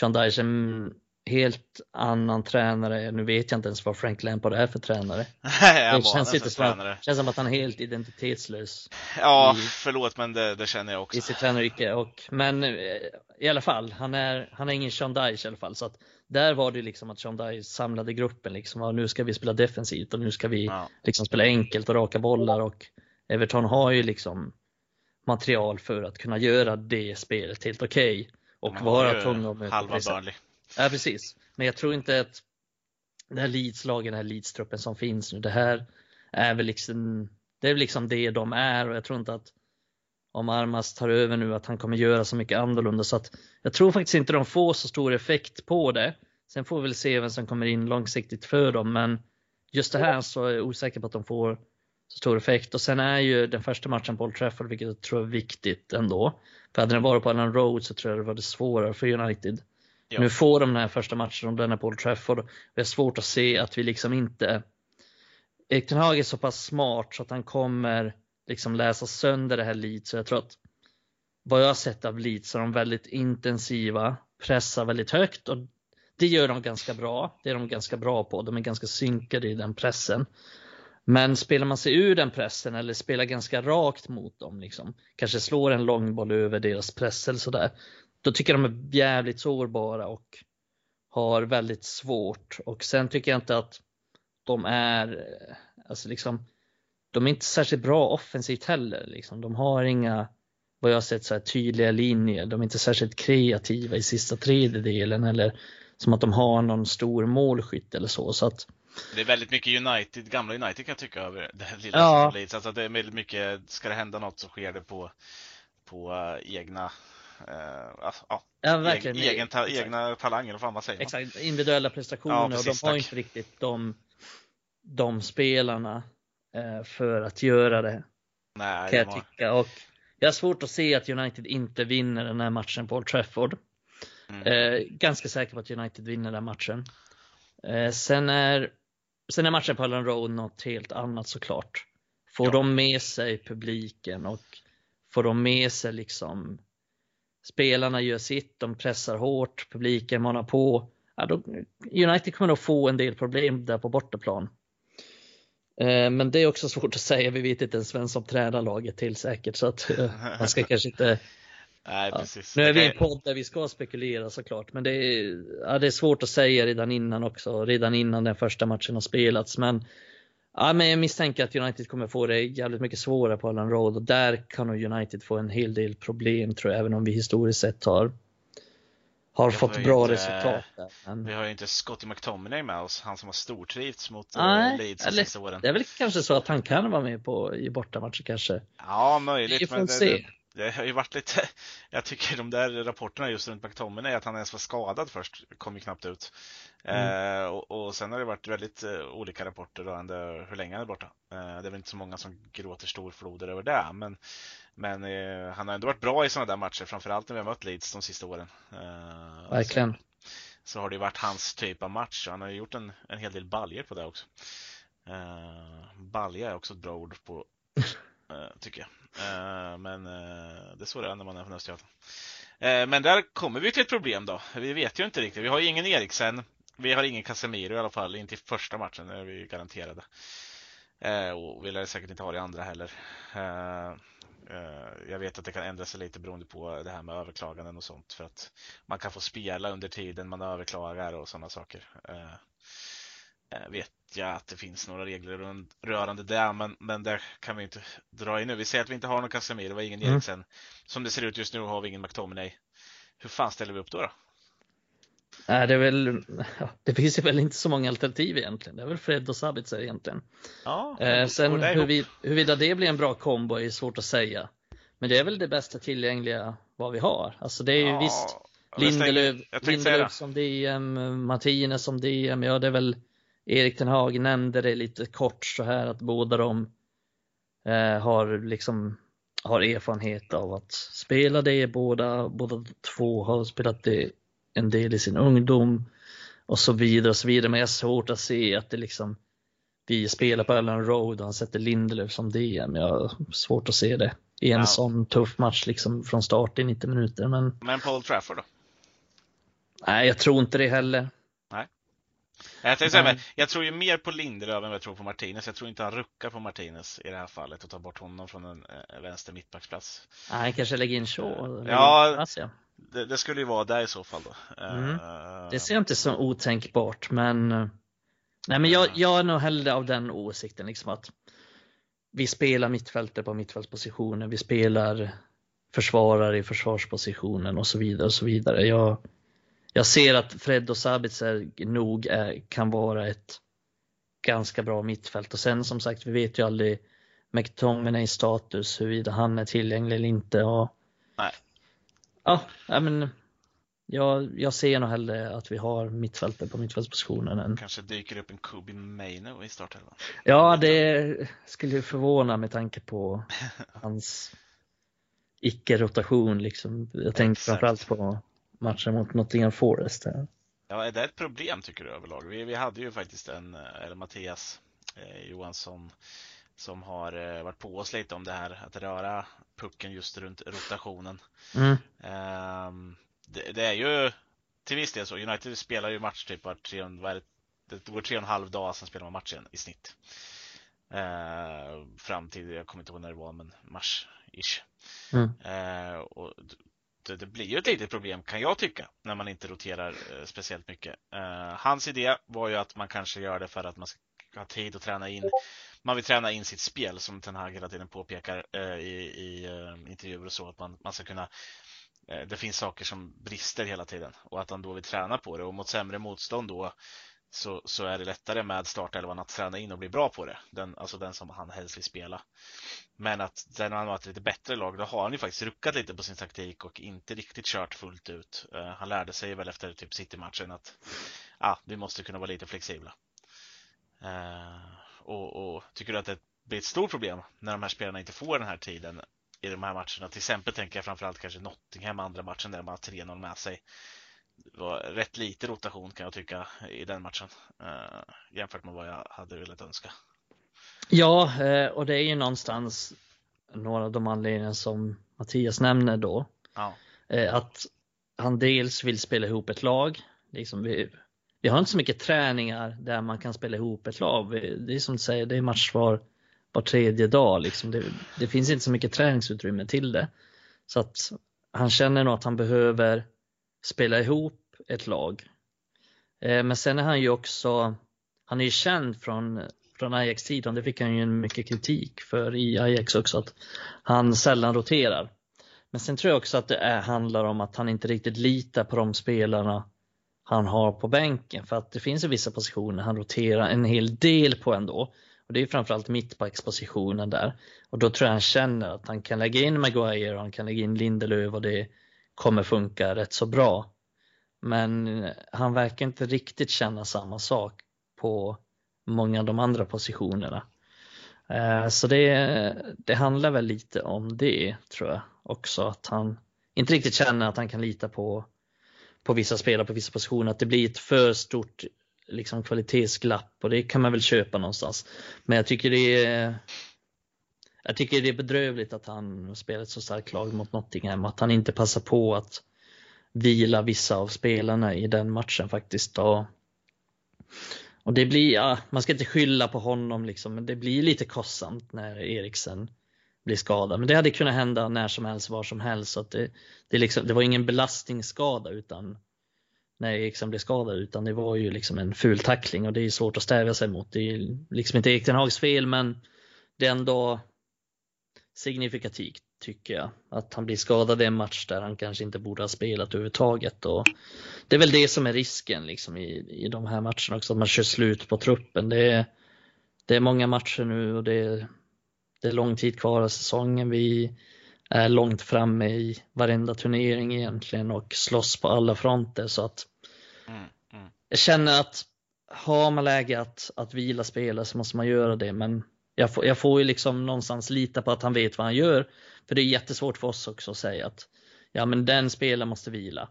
Sean Dyche en helt annan tränare. Nu vet jag inte ens vad Frank Lampard är för tränare. Han Det känns, inte som, tränare. att- känns som att han är helt identitetslös Ja, i- förlåt men det, det känner jag också. i sitt tränaryrke. Och, men eh, i alla fall, han är, han är ingen Sean Dyche i alla fall. Så att där var det liksom att Sean Dyche samlade gruppen. Liksom, ja, nu ska vi spela defensivt och nu ska vi Ja. liksom spela enkelt och raka bollar. Och Everton har ju liksom material för att kunna göra det spelet helt okej. och De har vara tvungna att möta Halva. Burnley. Ja, precis. Men jag tror inte att det här Leeds-lagen, den här Leeds-truppen som finns nu, det här är väl liksom det är liksom det de är och jag tror inte att om Armas tar över nu att han kommer göra så mycket annorlunda så att jag tror faktiskt inte de får så stor effekt på det. Sen får vi väl se vem som kommer in långsiktigt för dem, men just det här så är jag osäker på att de får så stor effekt och sen är ju den första matchen på Old Trafford, vilket jag tror är viktigt ändå. För hade den varit på Allen Road så tror jag det var det svårare för United. Ja. Nu får de den här första matchen om den är på Old Trafford. Det är svårt att se att vi liksom inte Erik Ten Hag är så pass smart så att han kommer liksom läsa sönder det här Leeds. Så jag tror att vad jag har sett av Leeds så är de väldigt intensiva, pressar väldigt högt och det gör de ganska bra. Det är de ganska bra på. De är ganska synkade i den pressen. Men spelar man sig ur den pressen eller spelar ganska rakt mot dem, liksom, kanske slår en långboll över deras press eller sådär, då tycker jag de är jävligt sårbara och har väldigt svårt. Och sen tycker jag inte att de är, alltså liksom, de är inte särskilt bra offensivt heller. Liksom. De har inga, vad jag har sett, så här tydliga linjer. De är inte särskilt kreativa i sista tredjedelen eller som att de har någon stor målskytt eller så. så att, det är väldigt mycket United, gamla United kan jag tycka över det här lilla ja. Leeds. Alltså det är väldigt mycket, ska det hända något så sker det på, på uh, egna Uh, ja, ja, verkligen. Egen, ta, egna talanger, vad fan vad säger man? Exakt, individuella prestationer ja, precis, och de har inte riktigt de, de spelarna uh, för att göra det. Nej, kan jag var... tycka. Och jag har svårt att se att United inte vinner den här matchen på Old Trafford. Mm. Uh, ganska säker på att United vinner den matchen. sen är Sen är matchen på Allen Road något helt annat såklart. Får ja. de med sig publiken och får de med sig liksom spelarna gör sitt, de pressar hårt, publiken manar på. Ja, då, United kommer nog få en del problem där på bortaplan. Eh, men det är också svårt att säga, vi vet inte ens vem som tränar laget till säkert så att eh, man ska kanske inte Nej, ja. Nu är vi en podd där vi ska spekulera såklart, men det är, ja, det är svårt att säga redan innan också, redan innan den första matchen har spelats. Men, ja, men jag misstänker att United kommer få det jävligt mycket svårare på Allen Road och där kan nog United få en hel del problem tror jag, även om vi historiskt sett har har fått bra inte, resultat. Där, men... Vi har ju inte Scotty McTominay med oss, han som har stortrivts mot eh, Nej, Leeds de sista åren. Det är väl kanske så att han kan vara med på, i bortamatcher kanske. Ja, möjligt. Vi får men se. Det, det har ju varit lite, jag tycker de där rapporterna just runt McTominay, att han ens var skadad först, kom ju knappt ut. Mm. Eh, och, och, sen har det varit väldigt eh, olika rapporter rörande hur länge han är borta. Eh, det är väl inte så många som gråter storfloder över det, men, men eh, han har ändå varit bra i sådana där matcher, framförallt när vi har mött Leeds de sista åren. Eh, Verkligen. Så, så, har det varit hans typ av match, han har ju gjort en, en hel del baljer på det också. Eh, balja är också ett bra ord på Eh, tycker jag. Eh, men eh, det är så det är när man är från Östergötland. Men där kommer vi till ett problem då. Vi vet ju inte riktigt. Vi har ju ingen Eriksen. Vi har ingen Casemiro i alla fall, inte i första matchen, det är vi garanterade. Och vi lär säkert inte ha det i andra heller. Jag vet att det kan ändra sig lite beroende på det här med överklaganden och sånt för att man kan få spela under tiden man överklagar och sådana saker. Vet jag att det finns några regler rörande det, men, men där kan vi inte dra in nu. Vi säger att vi inte har någon Casemiro, vi har ingen mm. Eriksen. Som det ser ut just nu har vi ingen McTominay. Hur fan ställer vi upp då? då? Nej, det är väl, det finns ju väl inte så många alternativ egentligen. Det är väl Fred och Sabitzer egentligen. Ja, eh, sen huruvida det blir en bra kombo är svårt att säga. Men det är väl det bästa tillgängliga vad vi har. Alltså det är ju ja, visst Lindelöf, Lindelöf som DM, Martinez som DM, ja det är väl Erik Ten Hag nämnde det lite kort så här att båda de eh, har liksom har erfarenhet av att spela det. Båda, båda två har spelat det en del i sin ungdom och så vidare och så vidare. Men jag har svårt att se att det liksom vi spelar på Ellen Road och han sätter Lindelöf som DM. Jag har svårt att se det i en ja. sån tuff match liksom från start i 90 minuter. Men, men Paul Trafford då? Nej, jag tror inte det heller. Jag, tänkte säga, jag tror ju mer på Lindelöf än jag tror på Martinez. Jag tror inte han ruckar på Martinez i det här fallet och tar bort honom från en äh, vänster mittbacksplats. Han kanske lägger in Shaw? Ja, det, det, skulle ju vara där i så fall då. Mm. Uh, det ser jag inte som otänkbart, men Nej, men jag, jag är nog hellre av den åsikten liksom att vi spelar mittfältare på mittfältspositionen, vi spelar försvarare i försvarspositionen och så vidare och så vidare. Jag, jag ser att Fred och Sabitzer nog är, kan vara ett ganska bra mittfält och sen som sagt, vi vet ju aldrig McTominays status, huruvida han är tillgänglig eller inte. Och, Nej. Ja, men jag, jag ser nog hellre att vi har mittfältet på mittfältspositionen. Än... Kanske dyker upp en Kobe Maino i startelvan? Ja, det skulle förvåna med tanke på hans icke-rotation. Liksom. Jag tänker framförallt på matchen mot Nottingham Forest. Här. Ja, är det ett problem tycker du överlag? Vi, vi hade ju faktiskt en, eh, eller Mattias eh, Johansson som har eh, varit på oss lite om det här att röra pucken just runt rotationen. Mm. Eh, det, det, är ju till viss del så. United spelar ju match typ var tre, är det, det går tre och en halv dag, sen spelar man matchen i snitt. Eh, fram till, jag kommer inte ihåg när det var, men mars-ish. Mm. Eh, och det, blir ju ett litet problem kan jag tycka när man inte roterar eh, speciellt mycket. Eh, hans idé var ju att man kanske gör det för att man ska ha tid att träna in. Man vill träna in sitt spel som Ten Hag hela tiden påpekar eh, i, i eh, intervjuer och så att man, man ska kunna eh, det finns saker som brister hela tiden och att han då vill träna på det och mot sämre motstånd då så, så är det lättare med startelvan att träna in och bli bra på det. Den, alltså den som han helst vill spela. Men att när han har ett lite bättre lag, då har han ju faktiskt ruckat lite på sin taktik och inte riktigt kört fullt ut. Uh, han lärde sig väl efter typ City-matchen att ah, vi måste kunna vara lite flexibla. Uh, och, och, tycker du att det blir ett stort problem när de här spelarna inte får den här tiden i de här matcherna? Till exempel tänker jag framförallt kanske Nottingham andra matchen där de har 3-0 med sig det var rätt lite rotation kan jag tycka i den matchen eh, jämfört med vad jag hade velat önska. Ja, eh, och det är ju någonstans några av de anledningar som Mattias nämner då. Ja. Eh, att han dels vill spela ihop ett lag. Liksom vi, vi har inte så mycket träningar där man kan spela ihop ett lag. Det är som du säger, det är match var, var tredje dag. Liksom. Det, det finns inte så mycket träningsutrymme till det. Så att han känner nog att han behöver spela ihop ett lag. Eh, men sen är han ju också, han är ju känd från, från Ajax-tiden, det fick han ju mycket kritik för i Ajax också, att han sällan roterar. Men sen tror jag också att det är, handlar om att han inte riktigt litar på de spelarna han har på bänken. För att det finns ju vissa positioner han roterar en hel del på ändå. Och det är framförallt mittbackspositionen där. Och då tror jag han känner att han kan lägga in Maguire och han kan lägga in Lindelöf och det kommer funka rätt så bra. Men han verkar inte riktigt känna samma sak på många av de andra positionerna. Eh, så det, det handlar väl lite om det tror jag också att han inte riktigt känner att han kan lita på, på vissa spelare på vissa positioner, att det blir ett för stort liksom, kvalitetsglapp och det kan man väl köpa någonstans. Men jag tycker det är jag tycker det är bedrövligt att han spelar ett så starkt lag mot Nottingham, att han inte passar på att vila vissa av spelarna i den matchen faktiskt. Och, och det blir, ja, man ska inte skylla på honom liksom, men det blir lite kostsamt när Eriksen blir skadad. Men det hade kunnat hända när som helst, var som helst. Så det, det, liksom, det var ingen belastningsskada utan när Eriksen blev skadad utan det var ju liksom en ful tackling och det är svårt att stävja sig mot. Det är liksom inte Erik Hags fel men det är ändå signifikativt tycker jag. Att han blir skadad i en match där han kanske inte borde ha spelat överhuvudtaget. Och det är väl det som är risken liksom i, i de här matcherna också, att man kör slut på truppen. Det är, det är många matcher nu och det är, det är lång tid kvar av säsongen. Vi är långt framme i varenda turnering egentligen och slåss på alla fronter. Så att mm, mm. Jag känner att har man läge att, att vila spelare så måste man göra det. Men jag får, jag får ju liksom någonstans lita på att han vet vad han gör. För det är jättesvårt för oss också att säga att ja men den spelaren måste vila.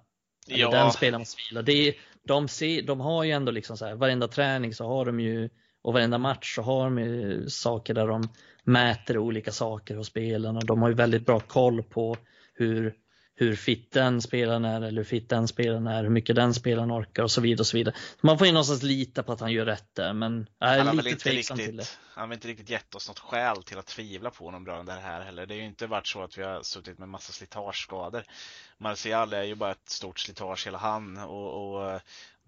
Ja. Den spelaren måste vila. Det är, de, ser, de har ju ändå liksom så här, varenda träning så har de ju och varenda match så har de ju saker där de mäter olika saker hos spelarna. De har ju väldigt bra koll på hur hur fit den spelaren är eller hur fit den spelaren är, hur mycket den spelaren orkar och så vidare. och så vidare. Man får ju någonstans lita på att han gör rätt där, men jag är lite tveksam riktigt, till det. Han har inte riktigt gett oss något skäl till att tvivla på honom rörande det här heller. Det har ju inte varit så att vi har suttit med massa slitageskador. Martial är ju bara ett stort slitage hela han och, och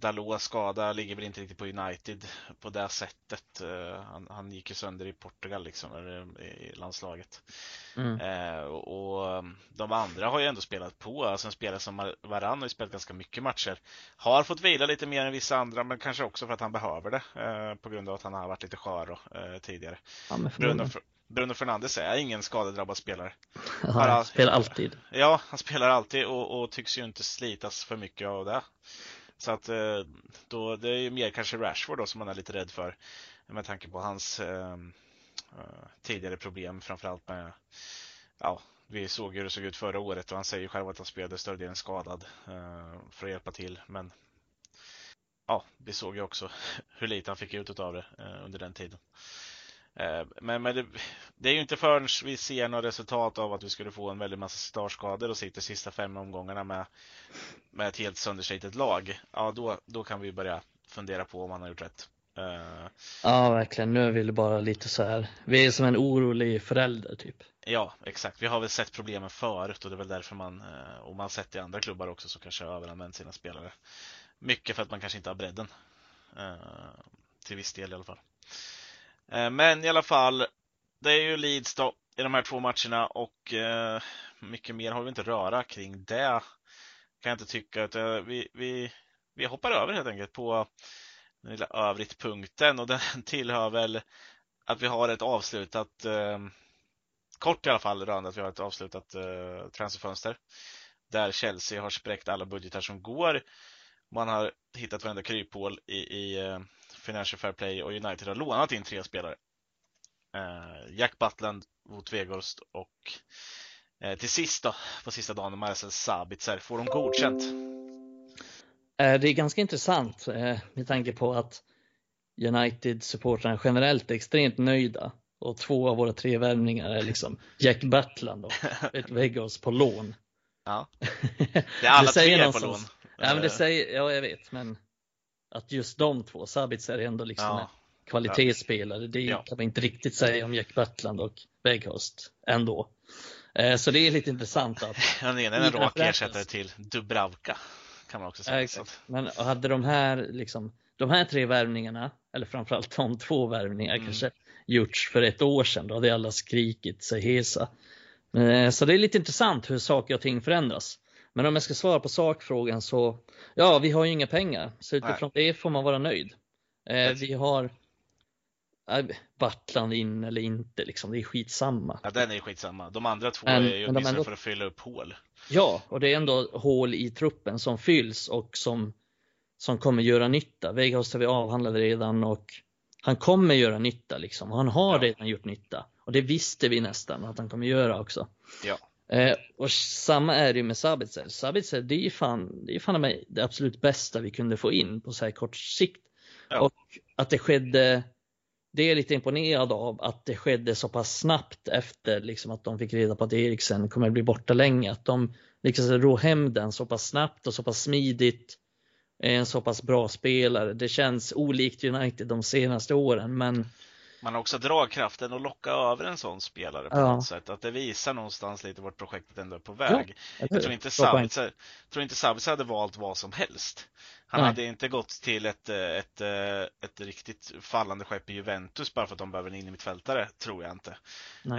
Dalot skada ligger väl inte riktigt på United på det sättet. Uh, han, han, gick ju sönder i Portugal liksom, eller i landslaget. Mm. Uh, och um, de andra har ju ändå spelat på. Alltså en spelare som Varann har ju spelat ganska mycket matcher. Har fått vila lite mer än vissa andra, men kanske också för att han behöver det. Uh, på grund av att han har varit lite skör då, tidigare. Ja, Bruno, Bruno Fernandes är ingen skadedrabbad spelare. Han all... spelar alltid. Ja, han spelar alltid och, och tycks ju inte slitas för mycket av det. Så att eh, då, det är ju mer kanske Rashford då som man är lite rädd för med tanke på hans eh, eh, tidigare problem framförallt med ja, vi såg hur det såg ut förra året och han säger själv att han spelade större delen skadad eh, för att hjälpa till. Men ja, vi såg ju också hur lite han fick ut av det eh, under den tiden. Eh, men, men det, det, är ju inte förrän vi ser några resultat av att vi skulle få en väldigt massa startskador och sitter sista fem omgångarna med, med ett helt sönderslitet lag. Ja, då, då kan vi börja fundera på om han har gjort rätt. Uh, ja, verkligen. Nu är vi bara lite så här. Vi är som en orolig förälder typ. Ja, exakt. Vi har väl sett problemen förut och det är väl därför man, och man har sett i andra klubbar också som kanske har överanvänt sina spelare. Mycket för att man kanske inte har bredden. Till viss del i alla fall. Eh, men i alla fall, det är ju Leeds då i de här två matcherna och eh, mycket mer har vi inte röra kring det. Kan jag inte tycka. Att, eh, vi, vi, vi hoppar över helt enkelt på den lilla övrigt-punkten och den tillhör väl att vi har ett avslutat, eh, kort i alla fall, rörande att vi har ett avslutat eh, transferfönster. Där Chelsea har spräckt alla budgetar som går. Man har hittat varenda kryphål i, i eh, Financial Fair Play och United har lånat in tre spelare. Eh, Jack Butland, Wout Weghorst och eh, till sist då, på sista dagen, Marcel Sabitzer, får de godkänt. Eh, det är ganska intressant med tanke på att United-supportrarna generellt är extremt nöjda och två av våra tre värvningar är liksom Jack Butland och ett Vegas på lån. Ja. Det är alla det tre på lån. Ja, men det säger, ja, jag vet, men att just de två, Sabitz är ändå liksom ja. kvalitetsspelare. Det ja. kan man inte riktigt säga om Jack Butland och Weghorst ändå. Eh, så det är lite intressant att... Han är en rak ersättare till Dubravka kan man också säga. exakt. Men hade de här, liksom, de här tre värvningarna, eller framförallt de två värvningarna mm. kanske gjorts för ett år sedan, då hade alla skrikit sig hesa. Eh, så det är lite intressant hur saker och ting förändras. Men om jag ska svara på sakfrågan så, ja, vi har ju inga pengar, så utifrån Nej. det får man vara nöjd. Eh, vi har Battland in eller inte, liksom. det är skitsamma. Ja, den är skitsamma. De andra två men, är ju åtminstone ändå... för att fylla upp hål. Ja, och det är ändå hål i truppen som fylls och som, som kommer göra nytta. Vegas har vi avhandlat redan och han kommer göra nytta liksom. Han har ja. redan gjort nytta och det visste vi nästan att han kommer göra också. Ja. Eh, och samma är det med Sabitzer. Sabitzer, det är ju fan, det är fan det absolut bästa vi kunde få in på så här kort sikt. Ja. Och att det skedde det är lite imponerad av att det skedde så pass snabbt efter liksom att de fick reda på att Eriksen kommer att bli borta länge. Att de lyckades ro hem den så pass snabbt och så pass smidigt. En så pass bra spelare. Det känns olikt United de senaste åren men man har också dragkraften att locka över en sån spelare på ja. något sätt. Att det visar någonstans lite vart projektet ändå är på väg. Ja, jag tror inte Sabitzer, tror inte Sabitzer hade valt vad som helst. Han Nej. hade inte gått till ett, ett, ett, riktigt fallande skepp i Juventus bara för att de behöver en innermittfältare, tror jag inte.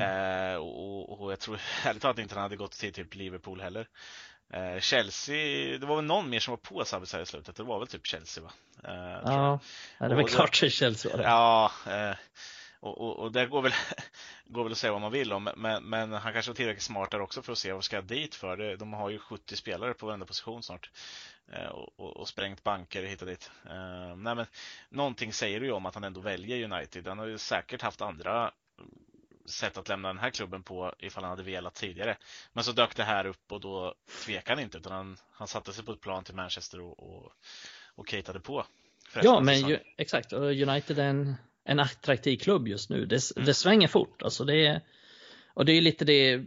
Eh, och, och, jag tror ärligt talat inte han hade gått till typ Liverpool heller. Eh, Chelsea, det var väl någon mer som var på Sabitzer i slutet, det var väl typ Chelsea va? Eh, ja, det var klart det, Chelsea var det. Ja, eh, och, och, och, det går väl, går väl att säga vad man vill om, men, men han kanske var tillräckligt smart där också för att se vad ska dit för. De har ju 70 spelare på varenda position snart. Eh, och, och, sprängt banker hit och dit. Uh, nej, men, någonting säger ju om att han ändå väljer United. Han har ju säkert haft andra sätt att lämna den här klubben på ifall han hade velat tidigare. Men så dök det här upp och då tvekade han inte utan han, han satte sig på ett plan till Manchester och, och, och på. Ja, men ju, exakt. United är en, en attraktiv klubb just nu. Det, mm. det svänger fort. Alltså det är, och det är lite det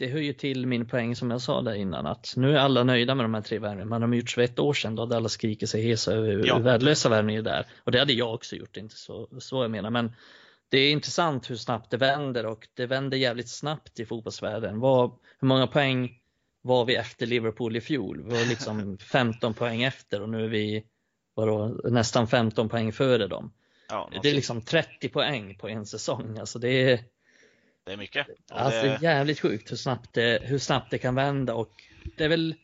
det hör ju till min poäng som jag sa där innan att nu är alla nöjda med de här tre värvningarna. Man har gjort för ett år sedan då hade alla skrikit sig hesa över ja. hur värdelösa värvningar där. Och det hade jag också gjort, inte så, så jag menar. Men det är intressant hur snabbt det vänder och det vänder jävligt snabbt i fotbollsvärlden. Vad, hur många poäng var vi efter Liverpool i fjol? Vi var liksom 15 poäng efter och nu är vi vadå, nästan 15 poäng före dem. Ja, det är liksom 30 poäng på en säsong. Alltså det är, det är mycket. Alltså, det... är jävligt sjukt hur snabbt, det, hur snabbt det kan vända och det är väl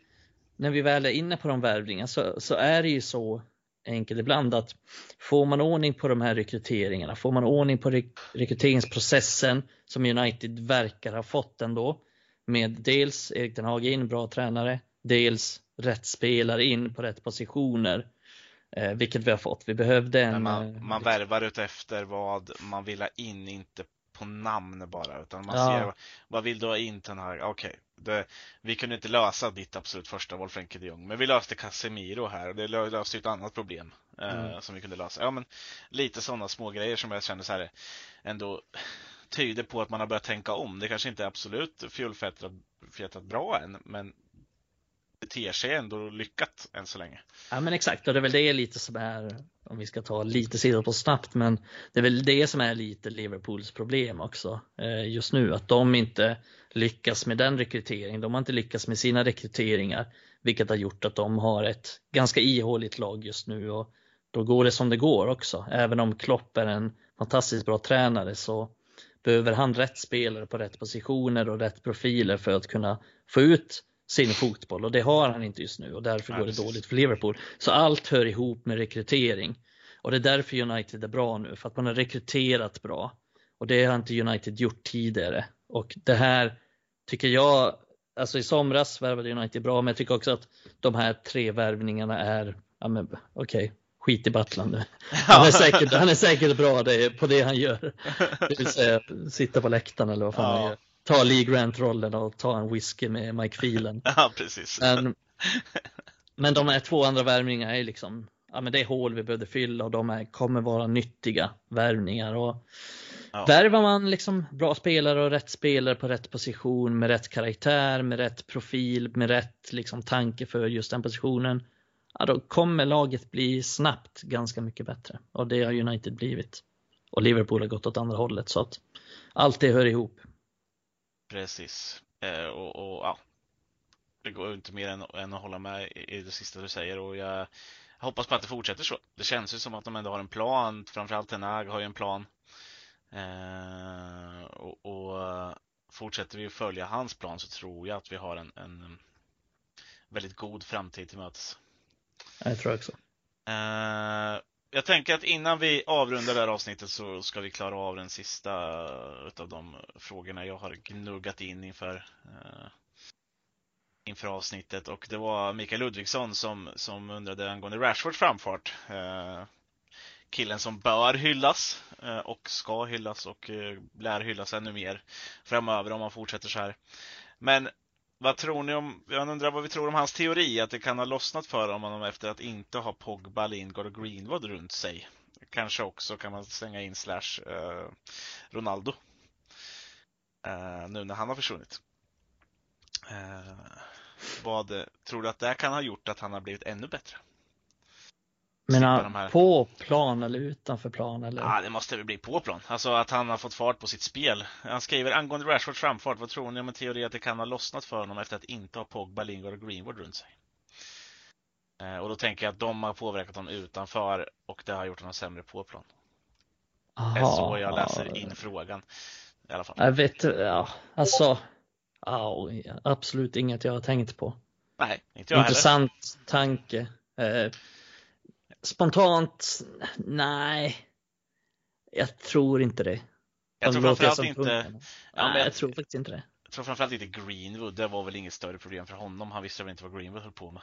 när vi väl är inne på de värvningarna så, så är det ju så enkelt ibland att får man ordning på de här rekryteringarna, får man ordning på rek rekryteringsprocessen som United verkar ha fått ändå med dels Erik Den Hag in, bra tränare, dels rätt spelare in på rätt positioner. Eh, vilket vi har fått. Vi behövde en... man, man värvar ut efter vad man vill ha in, inte på namn bara, utan man ja. ser vad vill du ha in den här? Okej, okay, vi kunde inte lösa ditt absolut första val, Frenkie de Jong, men vi löste Casemiro här och det löste ett annat problem eh, mm. eh, som vi kunde lösa. Ja, men lite sådana små grejer som jag känner så här ändå tyder på att man har börjat tänka om. Det kanske inte är absolut fullfjättrat bra än, men beter sig ändå lyckat än så länge. Ja men exakt och det är väl det lite som är, om vi ska ta lite sidor på snabbt, men det är väl det som är lite Liverpools problem också eh, just nu, att de inte lyckas med den rekryteringen. De har inte lyckats med sina rekryteringar, vilket har gjort att de har ett ganska ihåligt lag just nu och då går det som det går också. Även om Klopp är en fantastiskt bra tränare så behöver han rätt spelare på rätt positioner och rätt profiler för att kunna få ut sin fotboll och det har han inte just nu och därför ja, går det dåligt för Liverpool. Så allt hör ihop med rekrytering och det är därför United är bra nu, för att man har rekryterat bra och det har inte United gjort tidigare och det här tycker jag, alltså i somras värvade United bra men jag tycker också att de här tre värvningarna är, ja men okej, okay, skit i Battlan nu. Han är, säkert, han är säkert bra det, på det han gör. Det vill säga sitta på läktaren eller vad fan ja. han gör. Ta Lee Grant-rollen och ta en whisky med Mike Phelan. Ja, precis. Men, men de här två andra värvningarna är liksom, ja men det är hål vi behövde fylla och de är, kommer vara nyttiga värvningar. Och ja. Värvar man liksom bra spelare och rätt spelare på rätt position med rätt karaktär, med rätt profil, med rätt liksom tanke för just den positionen ja, då kommer laget bli snabbt ganska mycket bättre. Och det har United blivit. Och Liverpool har gått åt andra hållet så att allt det hör ihop. Precis. Eh, och, och, ja, det går inte mer än, än, att hålla med i det sista du säger och jag hoppas på att det fortsätter så. Det känns ju som att de ändå har en plan. Framförallt Tenag har ju en plan. Eh, och, och, fortsätter vi att följa hans plan så tror jag att vi har en, en väldigt god framtid till mötes. Jag tror också. Uh, jag tänker att innan vi avrundar det här avsnittet så ska vi klara av den sista utav de frågorna jag har gnuggat in inför eh, inför avsnittet och det var Mikael Ludvigsson som, som undrade angående Rashfords framfart. Eh, killen som bör hyllas eh, och ska hyllas och eh, lär hyllas ännu mer framöver om han fortsätter så här. Men vad tror ni om, jag undrar vad vi tror om hans teori att det kan ha lossnat för honom efter att inte ha Pogba, Lindgård och Greenwood runt sig. Kanske också kan man slänga in slash eh, Ronaldo. Eh, nu när han har försvunnit. Eh, vad tror du att det kan ha gjort att han har blivit ännu bättre? Men på plan eller utanför plan? Eller? Ja, det måste väl bli på plan. Alltså att han har fått fart på sitt spel. Han skriver angående Rashfords framfart, vad tror ni om en teori att det kan ha lossnat för honom efter att inte ha Pogba, Lingard och Greenwood runt sig? Eh, och då tänker jag att de har påverkat honom utanför och det har gjort honom sämre på plan. Aha, det är så jag läser in frågan. I alla fall. Jag vet, ja, alltså. Ja, absolut inget jag har tänkt på. Nej, inte jag Intressant heller. tanke. Eh, Spontant, nej. Jag tror inte det. Jag tror framförallt inte... Ja, men jag tror faktiskt inte det. Jag tror framförallt inte Greenwood, det var väl inget större problem för honom. Han visste väl inte vad Greenwood höll på med.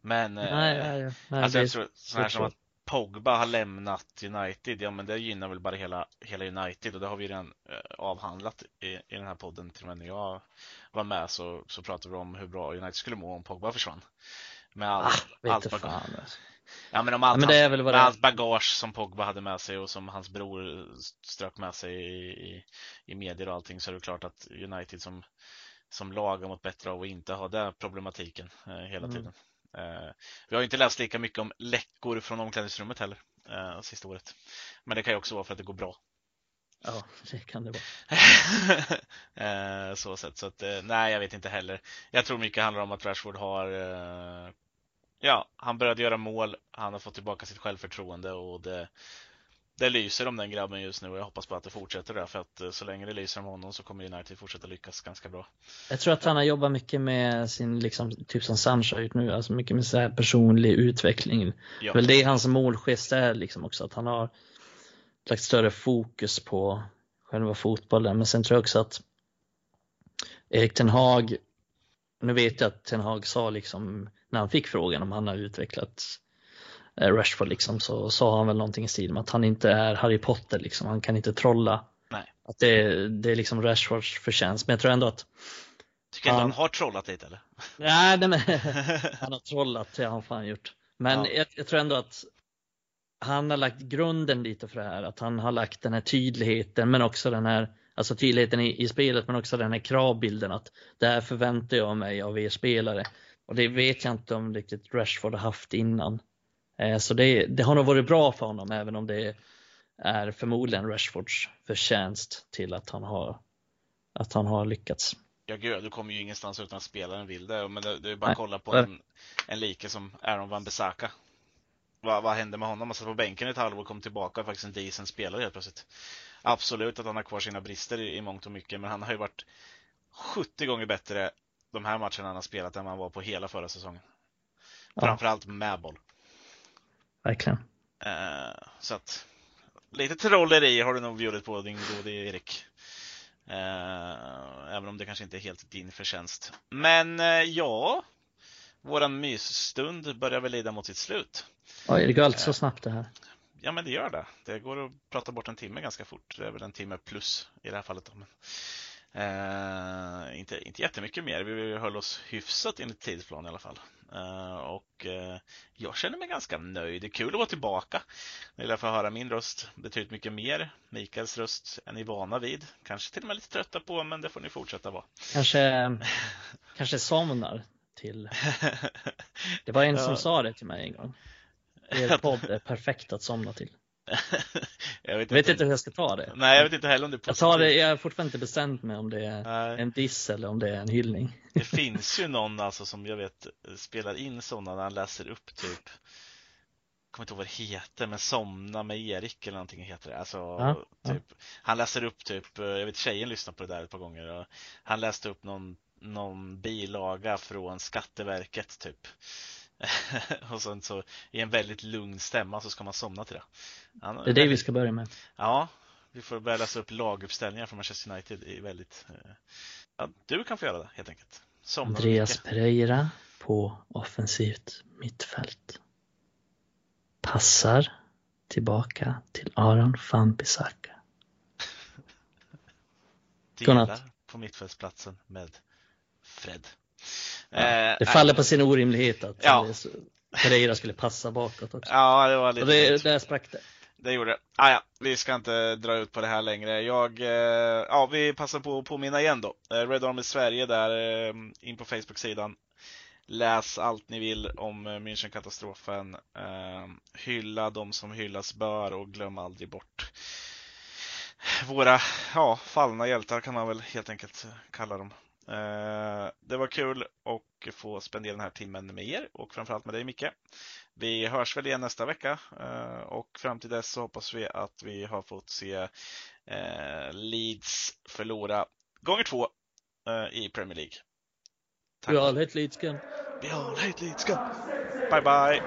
Men, nej, nej, nej, alltså jag tror, så som att Pogba har lämnat United, ja men det gynnar väl bara hela, hela United och det har vi redan eh, avhandlat i, i den här podden. Till och med när jag var med så, så pratade vi om hur bra United skulle må om Pogba försvann. Med all, ah, allt fan, alltså. Ja men om allt, ja, men det är väl vad allt bagage som Pogba hade med sig och som hans bror strök med sig i, i, i medier och allting så är det klart att United som, som lag har mått bättre av att inte ha den problematiken eh, hela mm. tiden. Eh, vi har inte läst lika mycket om läckor från omklädningsrummet heller eh, sista året. Men det kan ju också vara för att det går bra. Ja, det kan det vara. Eh, så sätt. Så att, eh, nej, jag vet inte heller. Jag tror mycket handlar om att Rashford har eh, ja, han började göra mål. Han har fått tillbaka sitt självförtroende och det, det lyser om den grabben just nu och jag hoppas på att det fortsätter där för att eh, så länge det lyser om honom så kommer United fortsätta lyckas ganska bra. Jag tror att han har jobbat mycket med sin, liksom, typ som Sancho har gjort nu, alltså mycket med så här personlig utveckling. Ja. Väl det är hans målgest är liksom också att han har lagt större fokus på själva fotbollen. Men sen tror jag också att Erik Ten Hag, nu vet jag att Ten Hag sa liksom när han fick frågan om han har utvecklat eh, Rashford liksom, så sa han väl någonting i stil med att han inte är Harry Potter liksom, han kan inte trolla. Nej. Att det, det är liksom Rashfords förtjänst, men jag tror ändå att Tycker han, han har trollat lite eller? Nej, nej men, han har trollat, det har han fan gjort. Men ja. jag, jag, tror ändå att han har lagt grunden lite för det här, att han har lagt den här tydligheten men också den här Alltså tydligheten i, i spelet men också den här kravbilden att det här förväntar jag mig av er spelare. Och det vet jag inte om riktigt Rashford har haft innan. Eh, så det, det har nog varit bra för honom även om det är förmodligen Rashfords förtjänst till att han har, att han har lyckats. Ja, gud, du kommer ju ingenstans utan att spelaren vill det. Men det, det är bara att kolla på en, en like som Aaron van Bissaka. Vad, vad hände med honom? Han satt på bänken ett halvår och kom tillbaka och faktiskt en decent spelare helt plötsligt. Absolut att han har kvar sina brister i, i mångt och mycket, men han har ju varit 70 gånger bättre de här matcherna han har spelat än vad han var på hela förra säsongen. Ja. Framförallt med boll. Verkligen. Uh, så att lite trolleri har du nog bjudit på din gode Erik. Uh, även om det kanske inte är helt din förtjänst. Men uh, ja, våran mysstund börjar väl lida mot sitt slut. Oj, det går alltid så snabbt det här. Ja, men det gör det. Det går att prata bort en timme ganska fort. Det är väl en timme plus i det här fallet. Men, eh, inte, inte jättemycket mer. Vi höll oss hyfsat enligt tidsplan i alla fall. Eh, och eh, jag känner mig ganska nöjd. Det är kul att vara tillbaka. Det är få höra min röst betydligt mycket mer. Mikaels röst är ni vana vid. Kanske till och med lite trötta på, men det får ni fortsätta vara. Kanske, kanske somnar till. Det var en som sa det till mig en gång. Er podd är perfekt att somna till. Jag vet, vet inte hur jag ska ta det. Nej, jag vet inte heller om det är positivt. Jag, tar det, jag har fortfarande inte bestämt mig om det är Nej. en diss eller om det är en hyllning. Det finns ju någon alltså som jag vet spelar in sådana när han läser upp typ jag kommer inte ihåg vad det heter, men Somna med Erik eller någonting heter det. Alltså, ja, typ, ja. Han läser upp typ, jag vet tjejen lyssnar på det där ett par gånger och han läste upp någon, någon bilaga från Skatteverket typ. och sen så i en väldigt lugn stämma så ska man somna till det. Han, det är det vi ska börja med. Ja, vi får börja läsa upp laguppställningar från Manchester United i väldigt... Eh, ja, du kan få göra det helt enkelt. Somna Andreas Pereira på offensivt mittfält. Passar tillbaka till Aron van Bissaka. Delar på mittfältsplatsen med Fred. Ja, det faller på sin orimlighet att ja. Pereira skulle passa bakåt också. Ja, det var lite det, Där sprack det. Det gjorde det. Ah, ja, vi ska inte dra ut på det här längre. Jag, eh, ja, vi passar på att påminna igen då. Eh, Red Army Sverige där, eh, in på Facebook-sidan. Läs allt ni vill om Münchenkatastrofen. Hylla de som hyllas bör och glöm aldrig bort våra ja, fallna hjältar kan man väl helt enkelt kalla dem. Eh, det var kul att få spendera den här timmen med er och framförallt med dig Micke. Vi hörs väl igen nästa vecka eh, och fram till dess så hoppas vi att vi har fått se eh, Leeds förlora gånger två i Premier League. Tack. We all hate Leeds We all hate Leeds Bye bye!